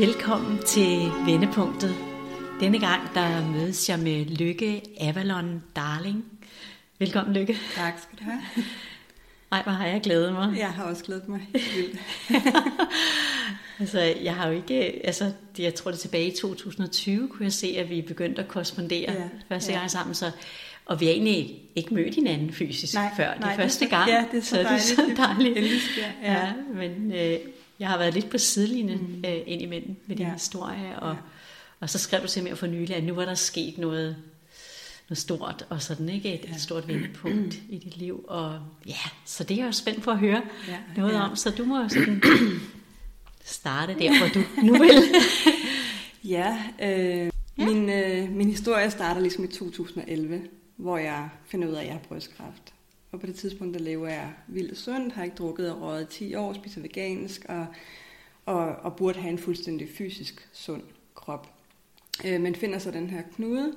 Velkommen til Vendepunktet. Denne gang der mødes jeg med Lykke Avalon Darling. Velkommen Lykke. Tak skal du have. Ej, hvor har jeg glædet mig. Jeg har også glædet mig helt altså, jeg har jo ikke, altså, jeg tror det er tilbage i 2020, kunne jeg se, at vi begyndte at korrespondere ja, første ja. gang sammen, så og vi har egentlig ikke mødt hinanden fysisk nej, før. Det nej, er første det, gang. Ja, det er så, så dejligt. Det er så dejligt. Det, ja. ja, men øh, jeg har været lidt på sidelinjen mm. øh, indimellem med din ja. historie, og, ja. og så skrev du simpelthen for nylig, at nu var der sket noget, noget stort, og sådan ikke et, ja. stort vendepunkt i dit liv. Og ja, så det er jeg jo spændt på at høre ja, noget ja. om, så du må sådan starte der, hvor du nu vil. ja, øh, ja. Min, øh, min historie starter ligesom i 2011, hvor jeg finder ud af, at jeg har brystkræft. Og på det tidspunkt, der lever jeg vildt sundt, har ikke drukket og røget 10 år, spiser vegansk og, og, og burde have en fuldstændig fysisk sund krop. Øh, men finder så den her knude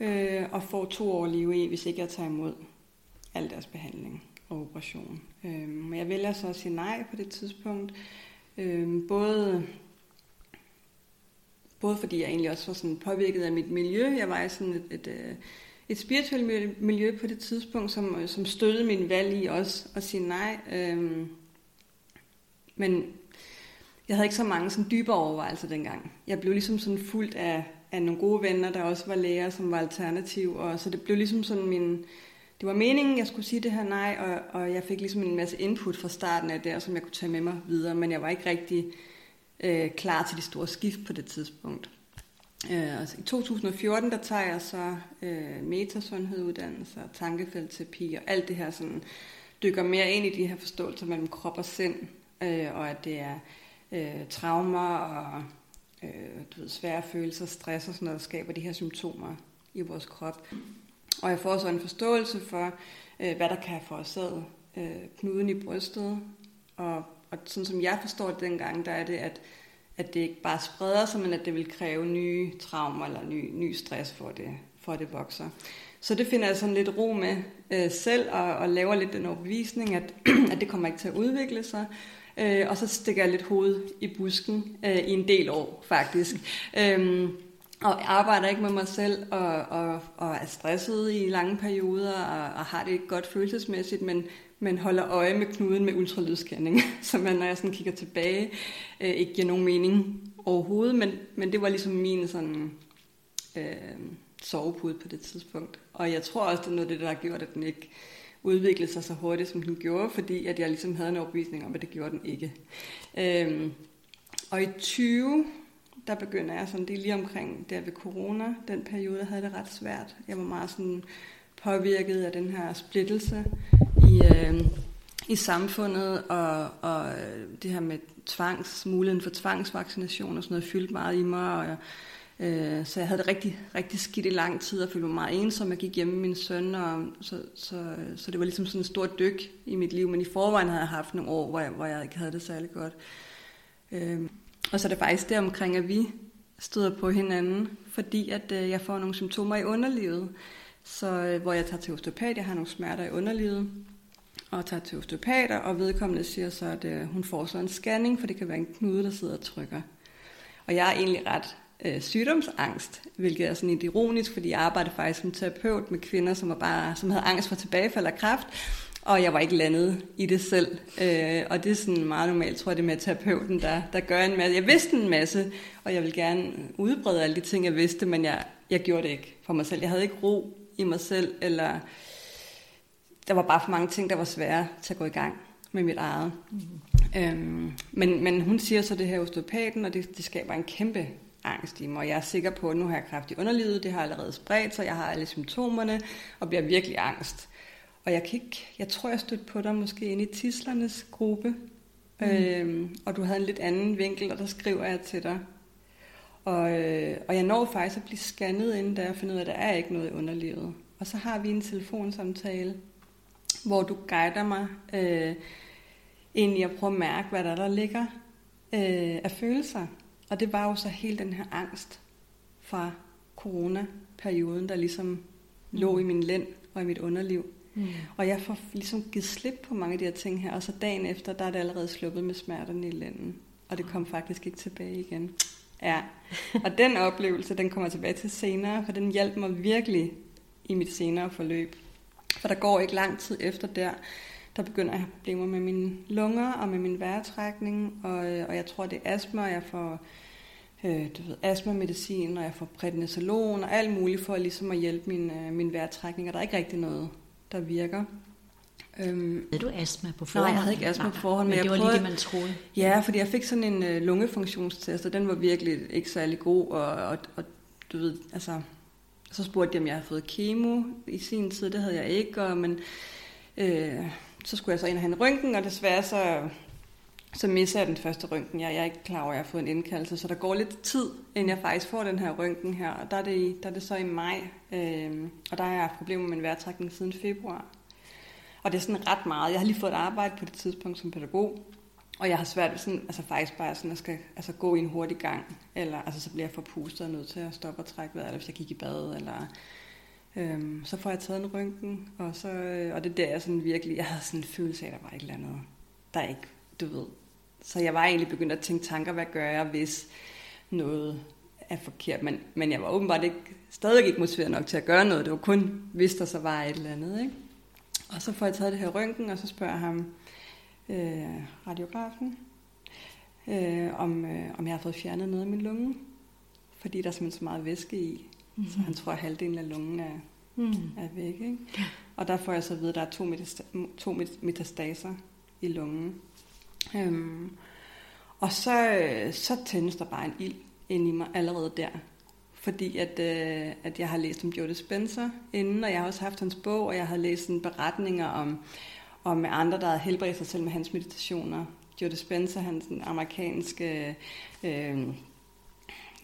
øh, og får to år at leve i, hvis ikke jeg tager imod al deres behandling og operation. Øh, men jeg vælger så at sige nej på det tidspunkt. Øh, både både fordi jeg egentlig også var sådan påvirket af mit miljø. Jeg var i sådan et, et, øh, et spirituelt miljø på det tidspunkt, som, øh, som støttede min valg i også at sige nej. Øhm, men jeg havde ikke så mange sådan dybere overvejelser dengang. Jeg blev ligesom sådan fuldt af, af nogle gode venner, der også var læger, som var alternativ, og så det blev ligesom sådan min... Det var meningen, jeg skulle sige det her nej, og, og jeg fik ligesom en masse input fra starten af der, som jeg kunne tage med mig videre, men jeg var ikke rigtig øh, klar til de store skift på det tidspunkt. Øh, altså I 2014, der tager jeg så øh, metasundheduddannelse og tankefeltterapi og alt det her sådan, dykker mere ind i de her forståelser mellem krop og sind, øh, og at det er øh, traumer og øh, du ved, svære følelser, stress og sådan noget, der skaber de her symptomer i vores krop. Og jeg får så en forståelse for, øh, hvad der kan have forårsaget øh, knuden i brystet, og, og sådan som jeg forstår det dengang, der er det, at at det ikke bare spreder sig, men at det vil kræve nye traumer eller ny, ny stress for det, for det vokser. Så det finder jeg sådan lidt ro med øh, selv, og, og laver lidt den overbevisning, at, at det kommer ikke til at udvikle sig. Øh, og så stikker jeg lidt hoved i busken øh, i en del år, faktisk. Øh, og arbejder ikke med mig selv, og, og, og er stresset i lange perioder, og, og har det ikke godt følelsesmæssigt, men, men holder øje med knuden med ultralydsscanning, så man, når jeg sådan kigger tilbage, øh, ikke giver nogen mening overhovedet, men, men det var ligesom min sådan, øh, sovepude på det tidspunkt. Og jeg tror også, det er noget af det, der har gjort, at den ikke udviklede sig så hurtigt, som den gjorde, fordi at jeg ligesom havde en overbevisning om, at det gjorde den ikke. Øh, og i 20 der begynder jeg sådan, det er lige omkring der ved corona, den periode havde det ret svært. Jeg var meget sådan påvirket af den her splittelse i, øh, i samfundet, og, og det her med tvangs, muligheden for tvangsvaccination og sådan noget, fyldte meget i mig, og jeg, øh, så jeg havde det rigtig, rigtig skidt i lang tid, og følte mig meget ensom. Jeg gik hjemme med min søn, og så, så, så det var ligesom sådan en stor dyk i mit liv, men i forvejen havde jeg haft nogle år, hvor jeg, hvor jeg ikke havde det særlig godt. Øh, og så er det faktisk der omkring, at vi støder på hinanden, fordi at øh, jeg får nogle symptomer i underlivet, så, øh, hvor jeg tager til osteopat, jeg har nogle smerter i underlivet, og tager til osteopater, og vedkommende siger så, at øh, hun får så en scanning, for det kan være en knude, der sidder og trykker. Og jeg er egentlig ret øh, sygdomsangst, hvilket er sådan lidt ironisk, fordi jeg arbejder faktisk som terapeut med kvinder, som, er bare, som havde angst for tilbagefald af kræft, og jeg var ikke landet i det selv. Øh, og det er sådan meget normalt, tror jeg, det med terapeuten, der, der gør en masse. Jeg vidste en masse, og jeg vil gerne udbrede alle de ting, jeg vidste, men jeg, jeg gjorde det ikke for mig selv. Jeg havde ikke ro i mig selv, eller der var bare for mange ting, der var svære til at gå i gang med mit eget. Mm. Øhm, men, men hun siger så det her osteopaten, og det, det skaber en kæmpe angst i mig, og jeg er sikker på, at nu har jeg kræft i underlivet, det har allerede spredt sig, jeg har alle symptomerne, og bliver virkelig angst. Og jeg, kan ikke, jeg tror, jeg stødte på dig måske inde i Tislernes gruppe, mm. øhm, og du havde en lidt anden vinkel, og der skriver jeg til dig. Og, øh, og jeg når faktisk at blive scannet inden der, og finde ud af, at der er ikke noget i underlivet. Og så har vi en telefonsamtale, hvor du guider mig øh, ind i at prøve at mærke, hvad der, der ligger øh, af følelser. Og det var jo så hele den her angst fra coronaperioden, der ligesom mm. lå i min lænd og i mit underliv. Mm. Og jeg får ligesom givet slip på mange af de her ting her, og så dagen efter, der er det allerede sluppet med smerterne i lænden. Og det kom faktisk ikke tilbage igen. Ja, og den oplevelse, den kommer jeg tilbage til senere, for den hjalp mig virkelig i mit senere forløb. For der går ikke lang tid efter der, der begynder jeg at have problemer med mine lunger og med min vejrtrækning, og, og jeg tror, det er astma, og jeg får øh, du ved, astma-medicin, og jeg får prednisolon og alt muligt for ligesom at hjælpe min, øh, min vejrtrækning, og der er ikke rigtig noget, der virker. Øhm, Havde du astma på forhånd? Nej, jeg havde ikke astma på forhånd. Men, men det var lige det, man troede. Ja, fordi jeg fik sådan en øh, lungefunktionstest, og den var virkelig ikke særlig god, og, og, og du ved, altså, så spurgte de, om jeg havde fået kemo i sin tid, det havde jeg ikke, og, men øh, så skulle jeg så ind og have en røntgen, og desværre så, så misser jeg den første røntgen. Jeg, jeg er ikke klar over, at jeg har fået en indkaldelse, så der går lidt tid, inden jeg faktisk får den her røntgen her, og der er det, der er det så i maj, øh, og der har jeg haft problemer med min vejrtrækning siden februar. Og det er sådan ret meget. Jeg har lige fået et arbejde på det tidspunkt som pædagog, og jeg har svært ved sådan, altså faktisk bare sådan, at skal altså gå i en hurtig gang, eller altså så bliver jeg forpustet og nødt til at stoppe og trække vejret, eller hvis jeg gik i bad, eller øhm, så får jeg taget en røntgen, og, så, øh, og det der er sådan virkelig, jeg havde sådan en følelse af, at der var et eller andet, der ikke, du ved. Så jeg var egentlig begyndt at tænke tanker, hvad gør jeg, hvis noget er forkert, men, men jeg var åbenbart ikke, stadig ikke motiveret nok til at gøre noget, det var kun, hvis der så var et eller andet, ikke? Og så får jeg taget det her røntgen, og så spørger ham, øh, radiografen, øh, om, øh, om jeg har fået fjernet noget af min lunge. Fordi der er simpelthen så meget væske i, mm-hmm. så han tror, at halvdelen af lungen er, mm. er væk. Ikke? Og der får jeg så at vide, at der er to, metasta- to metastaser i lungen. Øhm, og så, øh, så tændes der bare en ild ind i mig allerede der fordi at, øh, at jeg har læst om Joe Spencer inden, og jeg har også haft hans bog, og jeg har læst sådan beretninger om, om andre, der har helbredt sig selv med hans meditationer. Joe Spencer, han den amerikanske, øh,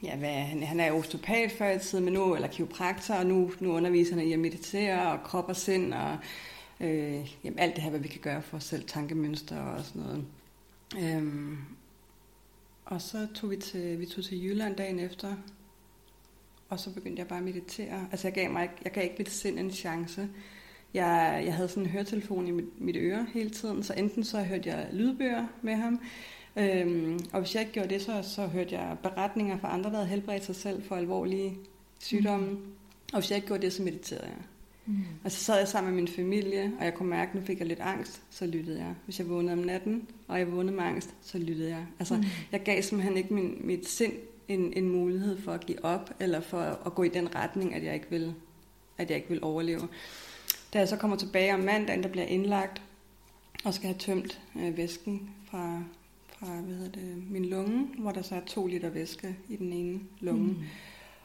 ja, hvad, han, han er osteopat før i tiden, men nu, eller kiropraktor, og nu, nu underviser han i at meditere, og krop og sind, og øh, jamen, alt det her, hvad vi kan gøre for os selv, tankemønstre og sådan noget. Øhm, og så tog vi til, vi tog til Jylland dagen efter, og så begyndte jeg bare at meditere. Altså jeg gav, mig ikke, jeg gav ikke mit sind en chance. Jeg, jeg havde sådan en høretelefon i mit, mit øre hele tiden, så enten så hørte jeg lydbøger med ham, øhm, og hvis jeg ikke gjorde det, så, så hørte jeg beretninger fra andre, der havde helbredt sig selv for alvorlige sygdomme. Mm. Og hvis jeg ikke gjorde det, så mediterede jeg. Mm. Og så sad jeg sammen med min familie, og jeg kunne mærke, at nu fik jeg lidt angst, så lyttede jeg. Hvis jeg vågnede om natten, og jeg vågnede med angst, så lyttede jeg. Altså, mm. jeg gav simpelthen ikke min, mit sind en, en mulighed for at give op, eller for at gå i den retning, at jeg ikke vil, at jeg ikke vil overleve. Da jeg så kommer tilbage om mandagen, der bliver indlagt, og skal have tømt øh, væsken fra, fra hvad hedder det, min lunge, hvor der så er to liter væske i den ene lunge. Mm.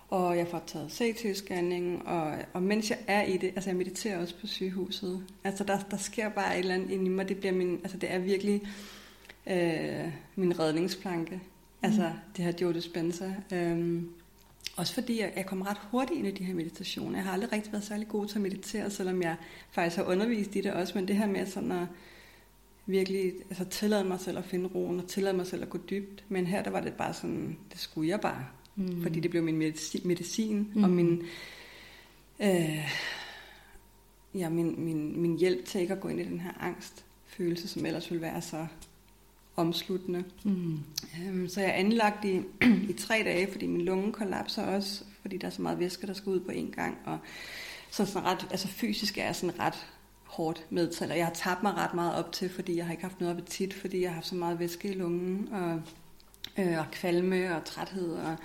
Og jeg får taget CT-scanning, og, og mens jeg er i det, altså jeg mediterer også på sygehuset. Altså der, der sker bare et eller andet ind i mig, det bliver min, altså det er virkelig øh, min redningsplanke. Altså mm. det her Joe Dispenza. Øhm, også fordi jeg, jeg kom ret hurtigt ind i de her meditationer. Jeg har aldrig rigtig været særlig god til at meditere, selvom jeg faktisk har undervist i det også. Men det her med sådan at virkelig altså, tillade mig selv at finde roen, og tillade mig selv at gå dybt. Men her der var det bare sådan, det skulle jeg bare. Mm. Fordi det blev min medicin, medicin mm. og min, øh, ja, min, min, min hjælp til ikke at gå ind i den her angstfølelse, som ellers ville være så omsluttende. Mm. Øhm, så jeg er anlagt i, i tre dage, fordi min lunge kollapser også, fordi der er så meget væske, der skal ud på en gang. Og så sådan ret, altså fysisk er jeg sådan ret hårdt medtaler. Jeg har tabt mig ret meget op til, fordi jeg har ikke haft noget appetit, fordi jeg har haft så meget væske i lungen, og, øh, og kvalme og træthed. Og,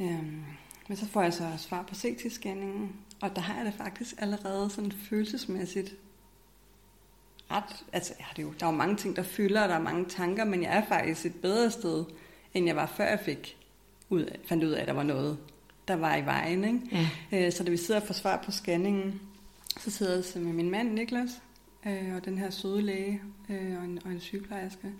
øh, men så får jeg så svar på CT-scanningen, og der har jeg det faktisk allerede sådan følelsesmæssigt ret, altså ja, det er jo, der er jo mange ting, der fylder, og der er mange tanker, men jeg er faktisk et bedre sted, end jeg var før jeg fik ud af, fandt ud af, at der var noget, der var i vejen. Ikke? Ja. Øh, så da vi sidder og får svar på scanningen, så sidder jeg med min mand Niklas, øh, og den her søde læge øh, og, en, og en sygeplejerske.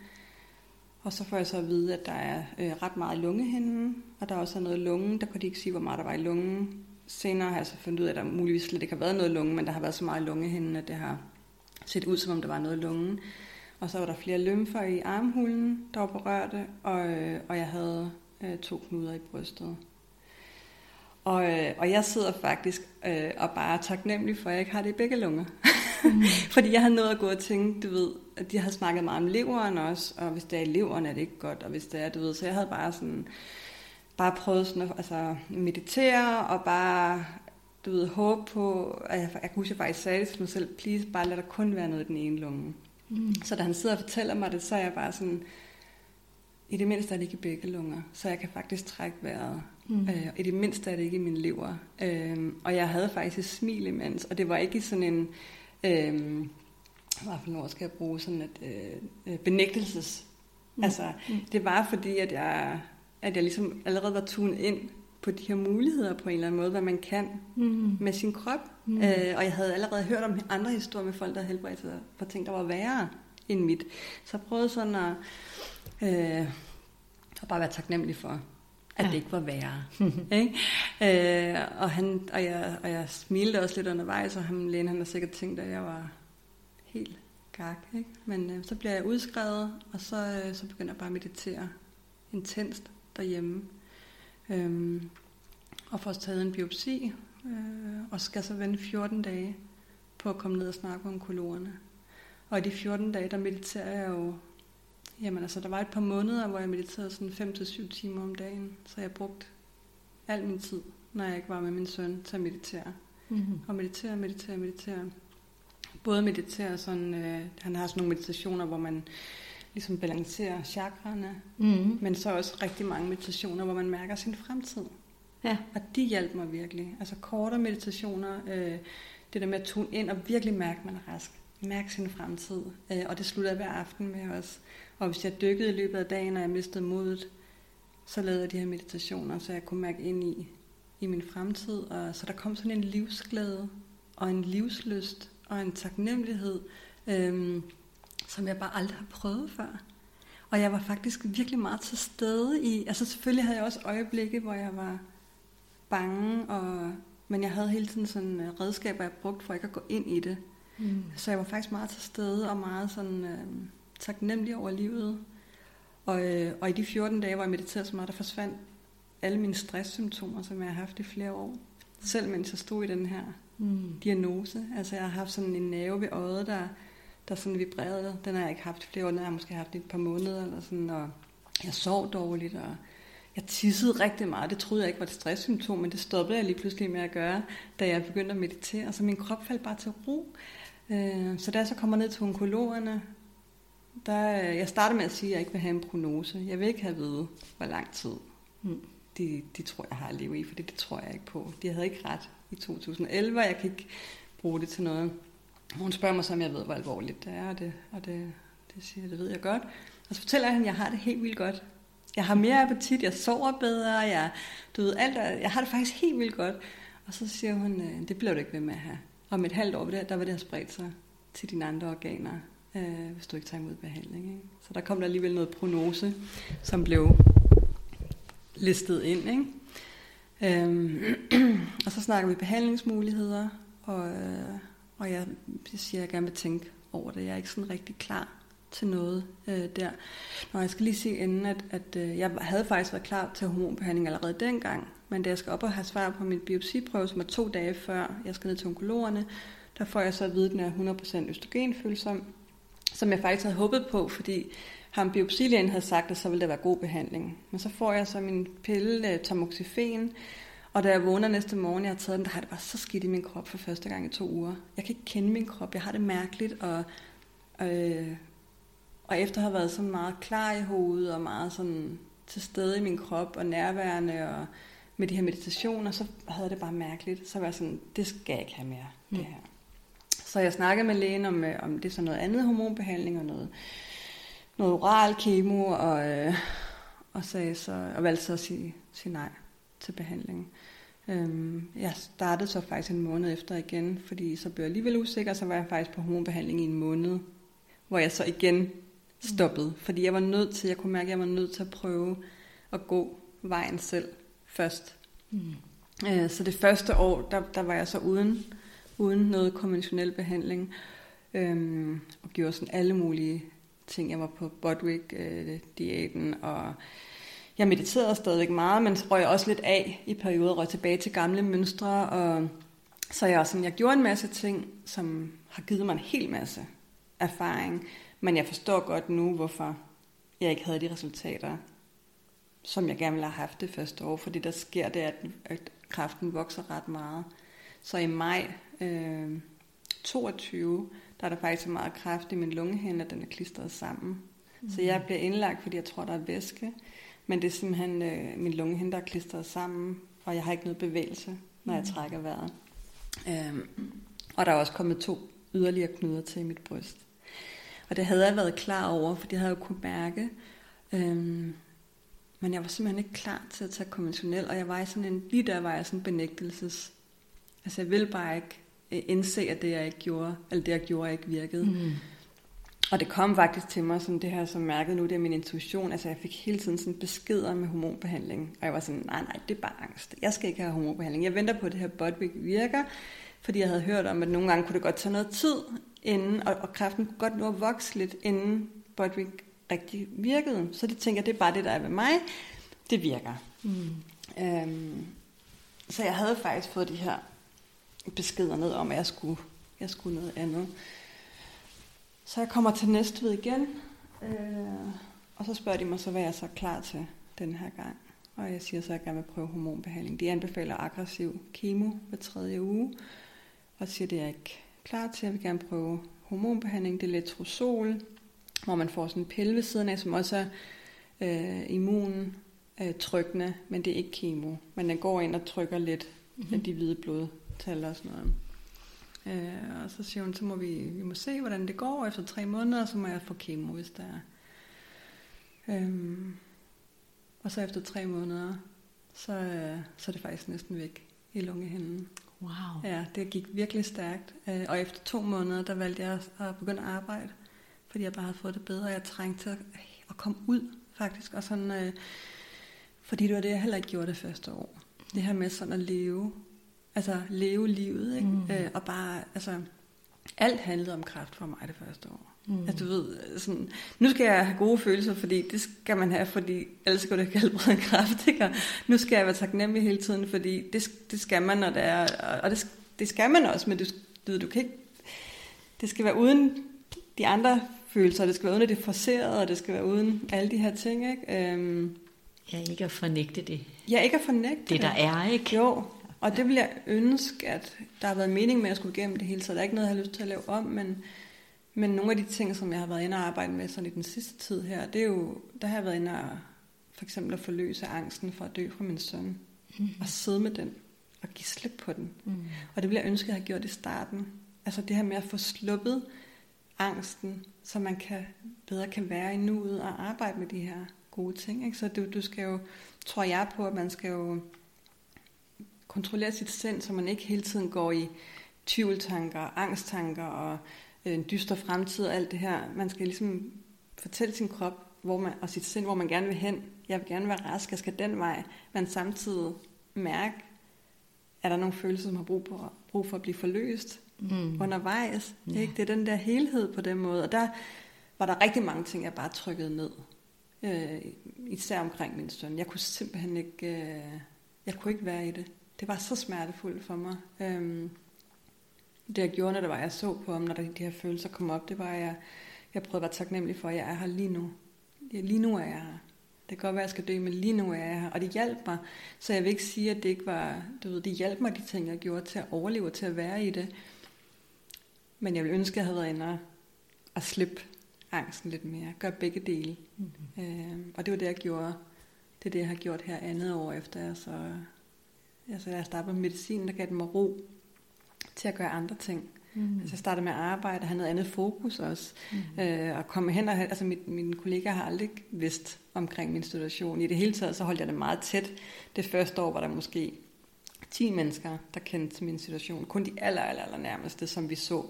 Og så får jeg så at vide, at der er øh, ret meget lungehinden, og der er også noget lunge. Der kunne de ikke sige, hvor meget der var i lungen. Senere har jeg så fundet ud af, at der muligvis slet ikke har været noget lunge, men der har været så meget lungehinden, at det har set ud, som om der var noget i lungen. Og så var der flere lymfer i armhulen, der var berørte, og, øh, og jeg havde øh, to knuder i brystet. Og, øh, og jeg sidder faktisk øh, og bare er taknemmelig for, at jeg ikke har det i begge lunger. Mm. Fordi jeg havde nået at gå og tænke, du ved, at de har snakket meget om leveren også, og hvis det er i leveren, er det ikke godt, og hvis det er, du ved, så jeg havde bare sådan, bare prøvet sådan at altså, meditere og bare du ved, håbe på, at jeg, jeg kunne huske, jeg faktisk sagde det til mig selv, please, bare lad der kun være noget i den ene lunge. Mm. Så da han sidder og fortæller mig det, så er jeg bare sådan, i det mindste er det ikke i begge lunger, så jeg kan faktisk trække vejret. Mm. Øh, I det mindste er det ikke i min lever. Øh, og jeg havde faktisk et smil imens, og det var ikke sådan en, øh, hvad for ord skal jeg bruge, sådan et øh, øh, benægtelses. Mm. Altså, mm. det var fordi, at jeg, at jeg ligesom allerede var tunet ind på de her muligheder på en eller anden måde, hvad man kan mm. med sin krop. Mm. Øh, og jeg havde allerede hørt om andre historier med folk, der helbredte sig for ting, der var værre end mit. Så jeg prøvede sådan at, øh, at bare være taknemmelig for, at ja. det ikke var værre. ikke? Øh, og, han, og, jeg, og jeg smilte også lidt undervejs, og ham lægen, han har sikkert tænkt, at jeg var helt gak. Ikke? Men øh, så bliver jeg udskrevet, og så, øh, så begynder jeg bare at meditere intenst derhjemme. Øhm, og får taget en biopsi, øh, og skal så vente 14 dage på at komme ned og snakke om kolorerne. Og i de 14 dage, der mediterer jeg jo, jamen altså, der var et par måneder, hvor jeg mediterede sådan 5-7 timer om dagen, så jeg brugte al min tid, når jeg ikke var med min søn, til at meditere. Mm-hmm. Og meditere, meditere, meditere. Både meditere sådan, øh, han har sådan nogle meditationer, hvor man ligesom balancerer chakraerne, mm. men så også rigtig mange meditationer, hvor man mærker sin fremtid. Ja. Og de hjælper mig virkelig. Altså kortere meditationer, øh, det der med at tune ind og virkelig mærke, at man er rask. Mærke sin fremtid. Øh, og det slutter hver aften med os. Og hvis jeg dykkede i løbet af dagen, og jeg mistede modet, så lavede jeg de her meditationer, så jeg kunne mærke ind i, i min fremtid. Og så der kom sådan en livsglæde, og en livsløst, og en taknemmelighed. Øh, som jeg bare aldrig har prøvet før. Og jeg var faktisk virkelig meget til stede i, altså selvfølgelig havde jeg også øjeblikke, hvor jeg var bange, og, men jeg havde hele tiden sådan øh, redskaber, jeg brugte for ikke at gå ind i det. Mm. Så jeg var faktisk meget til stede og meget sådan øh, taknemmelig over livet. Og, øh, og i de 14 dage, hvor jeg mediterede så meget, der forsvandt alle mine stresssymptomer, som jeg har haft i flere år. Selv mens jeg stod i den her mm. diagnose. Altså jeg har haft sådan en nerve ved øjet, der der sådan vibrerede. Den har jeg ikke haft flere år, den har jeg måske haft i et par måneder, eller sådan, og jeg sov dårligt, og jeg tissede rigtig meget. Det troede jeg ikke var et stresssymptom, men det stoppede jeg lige pludselig med at gøre, da jeg begyndte at meditere. Så min krop faldt bare til ro. Øh, så da jeg så kommer ned til onkologerne, der, jeg starter med at sige, at jeg ikke vil have en prognose. Jeg vil ikke have at vide, hvor lang tid mm. de, de tror, jeg har at leve i, for det, det tror jeg ikke på. De havde ikke ret i 2011, og jeg kan ikke bruge det til noget. Hun spørger mig så, om jeg ved, hvor alvorligt det er, og det, og det, det siger jeg, det ved jeg godt. Og så fortæller jeg at jeg har det helt vildt godt. Jeg har mere appetit, jeg sover bedre, jeg, du ved, alt, jeg har det faktisk helt vildt godt. Og så siger hun, øh, det bliver du ikke ved med at have. Om et halvt år, der, der vil det have spredt sig til dine andre organer, øh, hvis du ikke tager imod behandling. Ikke? Så der kom der alligevel noget prognose, som blev listet ind. Ikke? Øhm, og så snakker vi behandlingsmuligheder, og, øh, og jeg, jeg siger, at jeg gerne vil tænke over det. Jeg er ikke sådan rigtig klar til noget øh, der. Nå, jeg skal lige sige inden, at, at øh, jeg havde faktisk været klar til hormonbehandling allerede dengang, men da jeg skal op og have svar på min biopsiprøve, som er to dage før jeg skal ned til onkologerne, der får jeg så at vide, at den er 100% østrogenfølsom, som jeg faktisk havde håbet på, fordi ham biopsilægen havde sagt, at så ville der være god behandling. Men så får jeg så min pille, øh, tamoxifen, og da jeg vågner næste morgen, jeg har taget den, der har det bare så skidt i min krop for første gang i to uger. Jeg kan ikke kende min krop, jeg har det mærkeligt, og, øh, og efter at have været sådan meget klar i hovedet, og meget sådan til stede i min krop, og nærværende, og med de her meditationer, så havde det bare mærkeligt. Så var jeg sådan, det skal jeg ikke have mere, mm. det her. Så jeg snakkede med lægen om, øh, om det er sådan noget andet hormonbehandling, og noget, noget oral kemo, og, øh, og, sagde så, og valgte så at sige, sige nej til behandling. Øhm, jeg startede så faktisk en måned efter igen, fordi så blev jeg alligevel usikker, så var jeg faktisk på hormonbehandling i en måned, hvor jeg så igen stoppede, fordi jeg var nødt til, jeg kunne mærke, at jeg var nødt til at prøve at gå vejen selv først. Mm. Øh, så det første år, der, der var jeg så uden, uden noget konventionel behandling, øhm, og gjorde sådan alle mulige ting. Jeg var på Bodwick-diæten, øh, og jeg mediterede stadigvæk meget, men så røg jeg også lidt af i perioder, røg tilbage til gamle mønstre, og så jeg, sådan, jeg gjorde en masse ting, som har givet mig en hel masse erfaring, men jeg forstår godt nu, hvorfor jeg ikke havde de resultater, som jeg gerne ville have haft det første år, fordi der sker det, at, at kraften vokser ret meget. Så i maj øh, 22, der er der faktisk så meget kræft i min lungehinde, at den er klistret sammen. Mm. Så jeg bliver indlagt, fordi jeg tror, der er væske. Men det er simpelthen øh, min lungehinde, der er klistret sammen, og jeg har ikke noget bevægelse, når jeg mm. trækker vejret. Øhm, og der er også kommet to yderligere knuder til i mit bryst. Og det havde jeg været klar over, for det havde jeg jo kunne mærke. Øhm, men jeg var simpelthen ikke klar til at tage konventionel, og jeg var i sådan en, lige der var jeg sådan en benægtelses. Altså jeg ville bare ikke øh, indse, at det jeg ikke gjorde, eller det jeg gjorde ikke virkede. Mm. Og det kom faktisk til mig, som det her som mærket nu, det er min intuition. Altså jeg fik hele tiden sådan beskeder med hormonbehandling. Og jeg var sådan, nej, nej, det er bare angst. Jeg skal ikke have hormonbehandling. Jeg venter på, at det her Bodvik virker. Fordi jeg havde hørt om, at nogle gange kunne det godt tage noget tid, inden, og, og kræften kunne godt nå at vokse lidt, inden Bodvik rigtig virkede. Så det tænker jeg, det er bare det, der er ved mig. Det virker. Mm. Øhm, så jeg havde faktisk fået de her beskeder ned om, at jeg skulle, jeg skulle noget andet. Så jeg kommer til Næstved igen, øh, og så spørger de mig så, hvad jeg er så klar til den her gang. Og jeg siger så, at jeg gerne vil prøve hormonbehandling. De anbefaler aggressiv kemo hver tredje uge, og siger, at det er jeg ikke klar til. Jeg vil gerne prøve hormonbehandling. Det er letrozol, hvor man får sådan en pille ved siden af, som også er øh, immun øh, trykkende, men det er ikke kemo. Men den går ind og trykker lidt mm-hmm. de hvide blodtal og sådan noget. Øh, og så siger hun, så må vi, vi må se, hvordan det går. Efter tre måneder, så må jeg få kemo, hvis der er. Øhm, og så efter tre måneder, så, øh, så er det faktisk næsten væk i lungehinden. Wow. Ja, det gik virkelig stærkt. Øh, og efter to måneder, der valgte jeg at begynde at arbejde, fordi jeg bare havde fået det bedre. Jeg trængte til at, at komme ud, faktisk. Og sådan, øh, fordi det var det, jeg heller ikke gjorde det første år. Det her med sådan at leve altså leve livet, ikke? Mm. Øh, og bare, altså, alt handlede om kraft for mig det første år. Mm. Altså du ved, sådan, nu skal jeg have gode følelser, fordi det skal man have, fordi ellers går det ikke helbrede kraft, ikke? Og nu skal jeg være taknemmelig hele tiden, fordi det, det skal man, når det er, og det, det skal man også, men du, du ved, du kan ikke, det skal være uden de andre følelser, det skal være uden at det er forceret, og det skal være uden alle de her ting, ikke? Øhm, ja, ikke at fornægte det. Ja, ikke at fornægte det. Det der er, ikke? Jo, og det vil jeg ønske, at der har været mening med, at jeg skulle igennem det hele, så der er ikke noget, jeg har lyst til at lave om, men, men nogle af de ting, som jeg har været inde og arbejde med sådan i den sidste tid her, det er jo, der har jeg været inde og for eksempel at forløse angsten for at dø fra min søn, mm. og sidde med den, og give slip på den. Mm. Og det vil jeg ønske, at jeg har gjort i starten. Altså det her med at få sluppet angsten, så man kan bedre kan være i nuet og arbejde med de her gode ting. Ikke? Så du, du skal jo, tror jeg på, at man skal jo kontrollere sit sind, så man ikke hele tiden går i tvivltanker, angsttanker og øh, en dyster fremtid og alt det her. Man skal ligesom fortælle sin krop hvor man, og sit sind, hvor man gerne vil hen. Jeg vil gerne være rask, jeg skal den vej. Men samtidig mærke, er der nogle følelser, som har brug, på, brug for at blive forløst mm. undervejs. Ja. Ikke? Det er den der helhed på den måde. Og der var der rigtig mange ting, jeg bare trykkede ned. Øh, især omkring min søn. Jeg kunne simpelthen ikke, øh, jeg kunne ikke være i det det var så smertefuldt for mig. Øhm, det jeg gjorde, når det var, jeg så på ham, når de her følelser kom op, det var, at jeg, jeg prøvede at være taknemmelig for, at jeg er her lige nu. Ja, lige nu er jeg her. Det kan godt være, at jeg skal dø, men lige nu er jeg her. Og det hjalp mig. Så jeg vil ikke sige, at det ikke var... Du ved, det hjalp mig, de ting, jeg gjorde, til at overleve og til at være i det. Men jeg vil ønske, at jeg havde været inde og slippe angsten lidt mere. Gøre begge dele. Mm-hmm. Øhm, og det var det, jeg gjorde. Det er det, jeg har gjort her andet år efter, jeg så Altså jeg startede med medicin, der gav den mig ro til at gøre andre ting. Mm. Altså jeg startede med at arbejde, have noget andet fokus også. Mm. Øh, og komme hen og altså mit, mine kollegaer har aldrig vidst omkring min situation. I det hele taget, så holdt jeg det meget tæt. Det første år var der måske 10 mennesker, der kendte til min situation. Kun de aller, aller, aller nærmeste, som vi så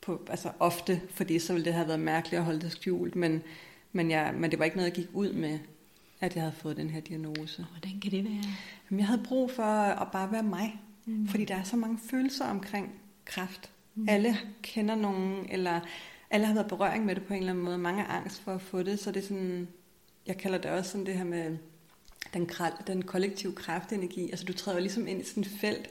på, altså ofte, fordi så ville det have været mærkeligt at holde det skjult, men, men, jeg, men det var ikke noget, jeg gik ud med at jeg havde fået den her diagnose. Hvordan kan det være? Jamen, jeg havde brug for at bare være mig. Mm. Fordi der er så mange følelser omkring kræft. Mm. Alle kender nogen, eller alle har været berøring med det på en eller anden måde. Mange har angst for at få det, så det er sådan, jeg kalder det også sådan det her med den, den kollektive kræftenergi. Altså du træder ligesom ind i sådan et felt,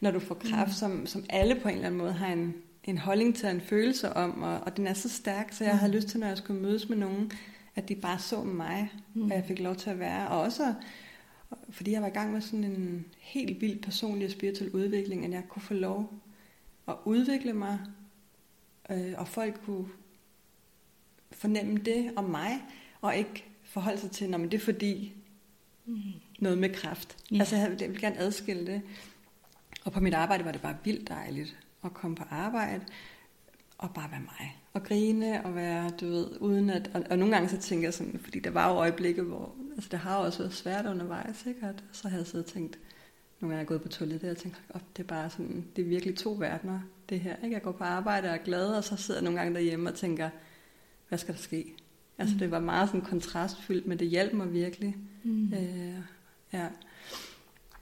når du får kræft, mm. som, som alle på en eller anden måde har en, en holdning til en følelse om, og, og den er så stærk, så jeg mm. havde lyst til, når jeg skulle mødes med nogen, at de bare så mig, mm. og jeg fik lov til at være. Og også, fordi jeg var i gang med sådan en helt vild personlig og spirituel udvikling, at jeg kunne få lov at udvikle mig, øh, og folk kunne fornemme det om mig, og ikke forholde sig til, at det er fordi mm. noget med kraft. Ja. Altså jeg ville gerne adskille det. Og på mit arbejde var det bare vildt dejligt at komme på arbejde og bare være mig. Og grine og være, du ved, uden at... Og, og nogle gange så tænker jeg sådan, fordi der var jo øjeblikke, hvor... Altså det har jo også været svært undervejs, sikkert. Så havde jeg siddet og tænkt, nogle gange er jeg gået på toilettet og tænkt, op, det er bare sådan, det er virkelig to verdener, det her. Ikke? Jeg går på arbejde og er glad, og så sidder jeg nogle gange derhjemme og tænker, hvad skal der ske? Altså mm. det var meget sådan kontrastfyldt, men det hjalp mig virkelig. Mm. Øh, ja.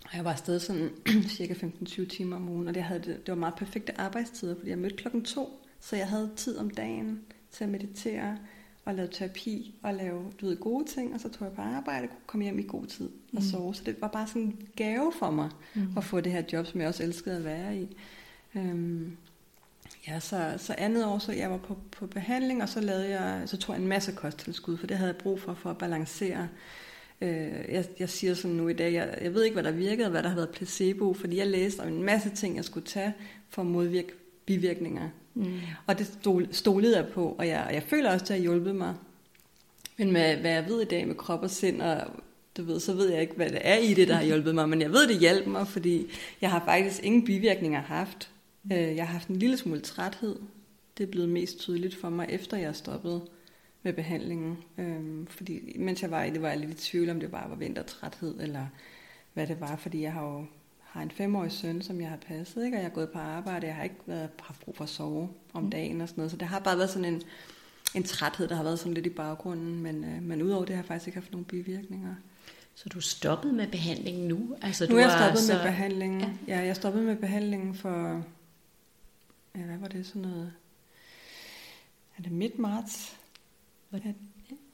Og jeg var afsted sådan cirka 15-20 timer om ugen, og det, havde, det, det var meget perfekte arbejdstider, fordi jeg mødte klokken to, så jeg havde tid om dagen til at meditere og lave terapi og lave du ved, gode ting, og så tog jeg på arbejde og kunne komme hjem i god tid og mm. sove. Så det var bare sådan en gave for mig mm. at få det her job, som jeg også elskede at være i. Øhm, Ja, så, så andet år, så jeg var på, på behandling, og så, lavede jeg, så tog jeg en masse kosttilskud, for det havde jeg brug for, for at balancere. Øh, jeg, jeg siger sådan nu i dag, jeg, jeg ved ikke, hvad der virkede, og hvad der har været placebo, fordi jeg læste om en masse ting, jeg skulle tage for at modvirke bivirkninger. Mm. Og det stol, stolede jeg på, og jeg, og jeg føler også, at det har hjulpet mig. Men med, hvad jeg ved i dag med krop og sind, og du ved, så ved jeg ikke, hvad det er i det, der har hjulpet mig, men jeg ved, det hjælper mig, fordi jeg har faktisk ingen bivirkninger haft. Øh, jeg har haft en lille smule træthed. Det er blevet mest tydeligt for mig, efter jeg stoppede med behandlingen. Øhm, fordi mens jeg var i det, var jeg lidt i tvivl, om det bare var vintertræthed, eller hvad det var, fordi jeg har jo har en femårig søn, som jeg har passet, ikke? og jeg har gået på arbejde, jeg har ikke været, haft brug for at sove om mm. dagen og sådan noget, så det har bare været sådan en, en træthed, der har været sådan lidt i baggrunden, men, øh, men udover det har jeg faktisk ikke haft nogen bivirkninger. Så du stoppet med behandlingen nu? Altså, nu du er jeg stoppet så... med behandlingen. Ja. ja, jeg stoppet med behandlingen for ja, hvad var det, sådan noget, er det midt marts? Det,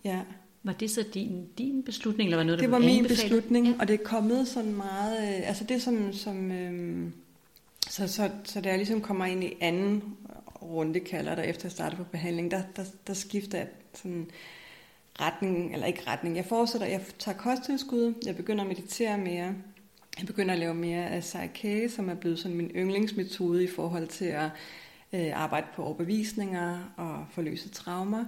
ja. Var det så din, din beslutning, eller var noget, der Det var min beslutning, ja. og det er kommet sådan meget, øh, altså det som, som øh, så, så, så da jeg ligesom kommer ind i anden runde, kalder der efter jeg starter på behandling, der, der, der skifter jeg sådan retning, eller ikke retning, jeg fortsætter, jeg tager kosttilskud, jeg begynder at meditere mere, jeg begynder at lave mere af Psyche, som er blevet sådan min yndlingsmetode i forhold til at øh, arbejde på overbevisninger og forløse traumer.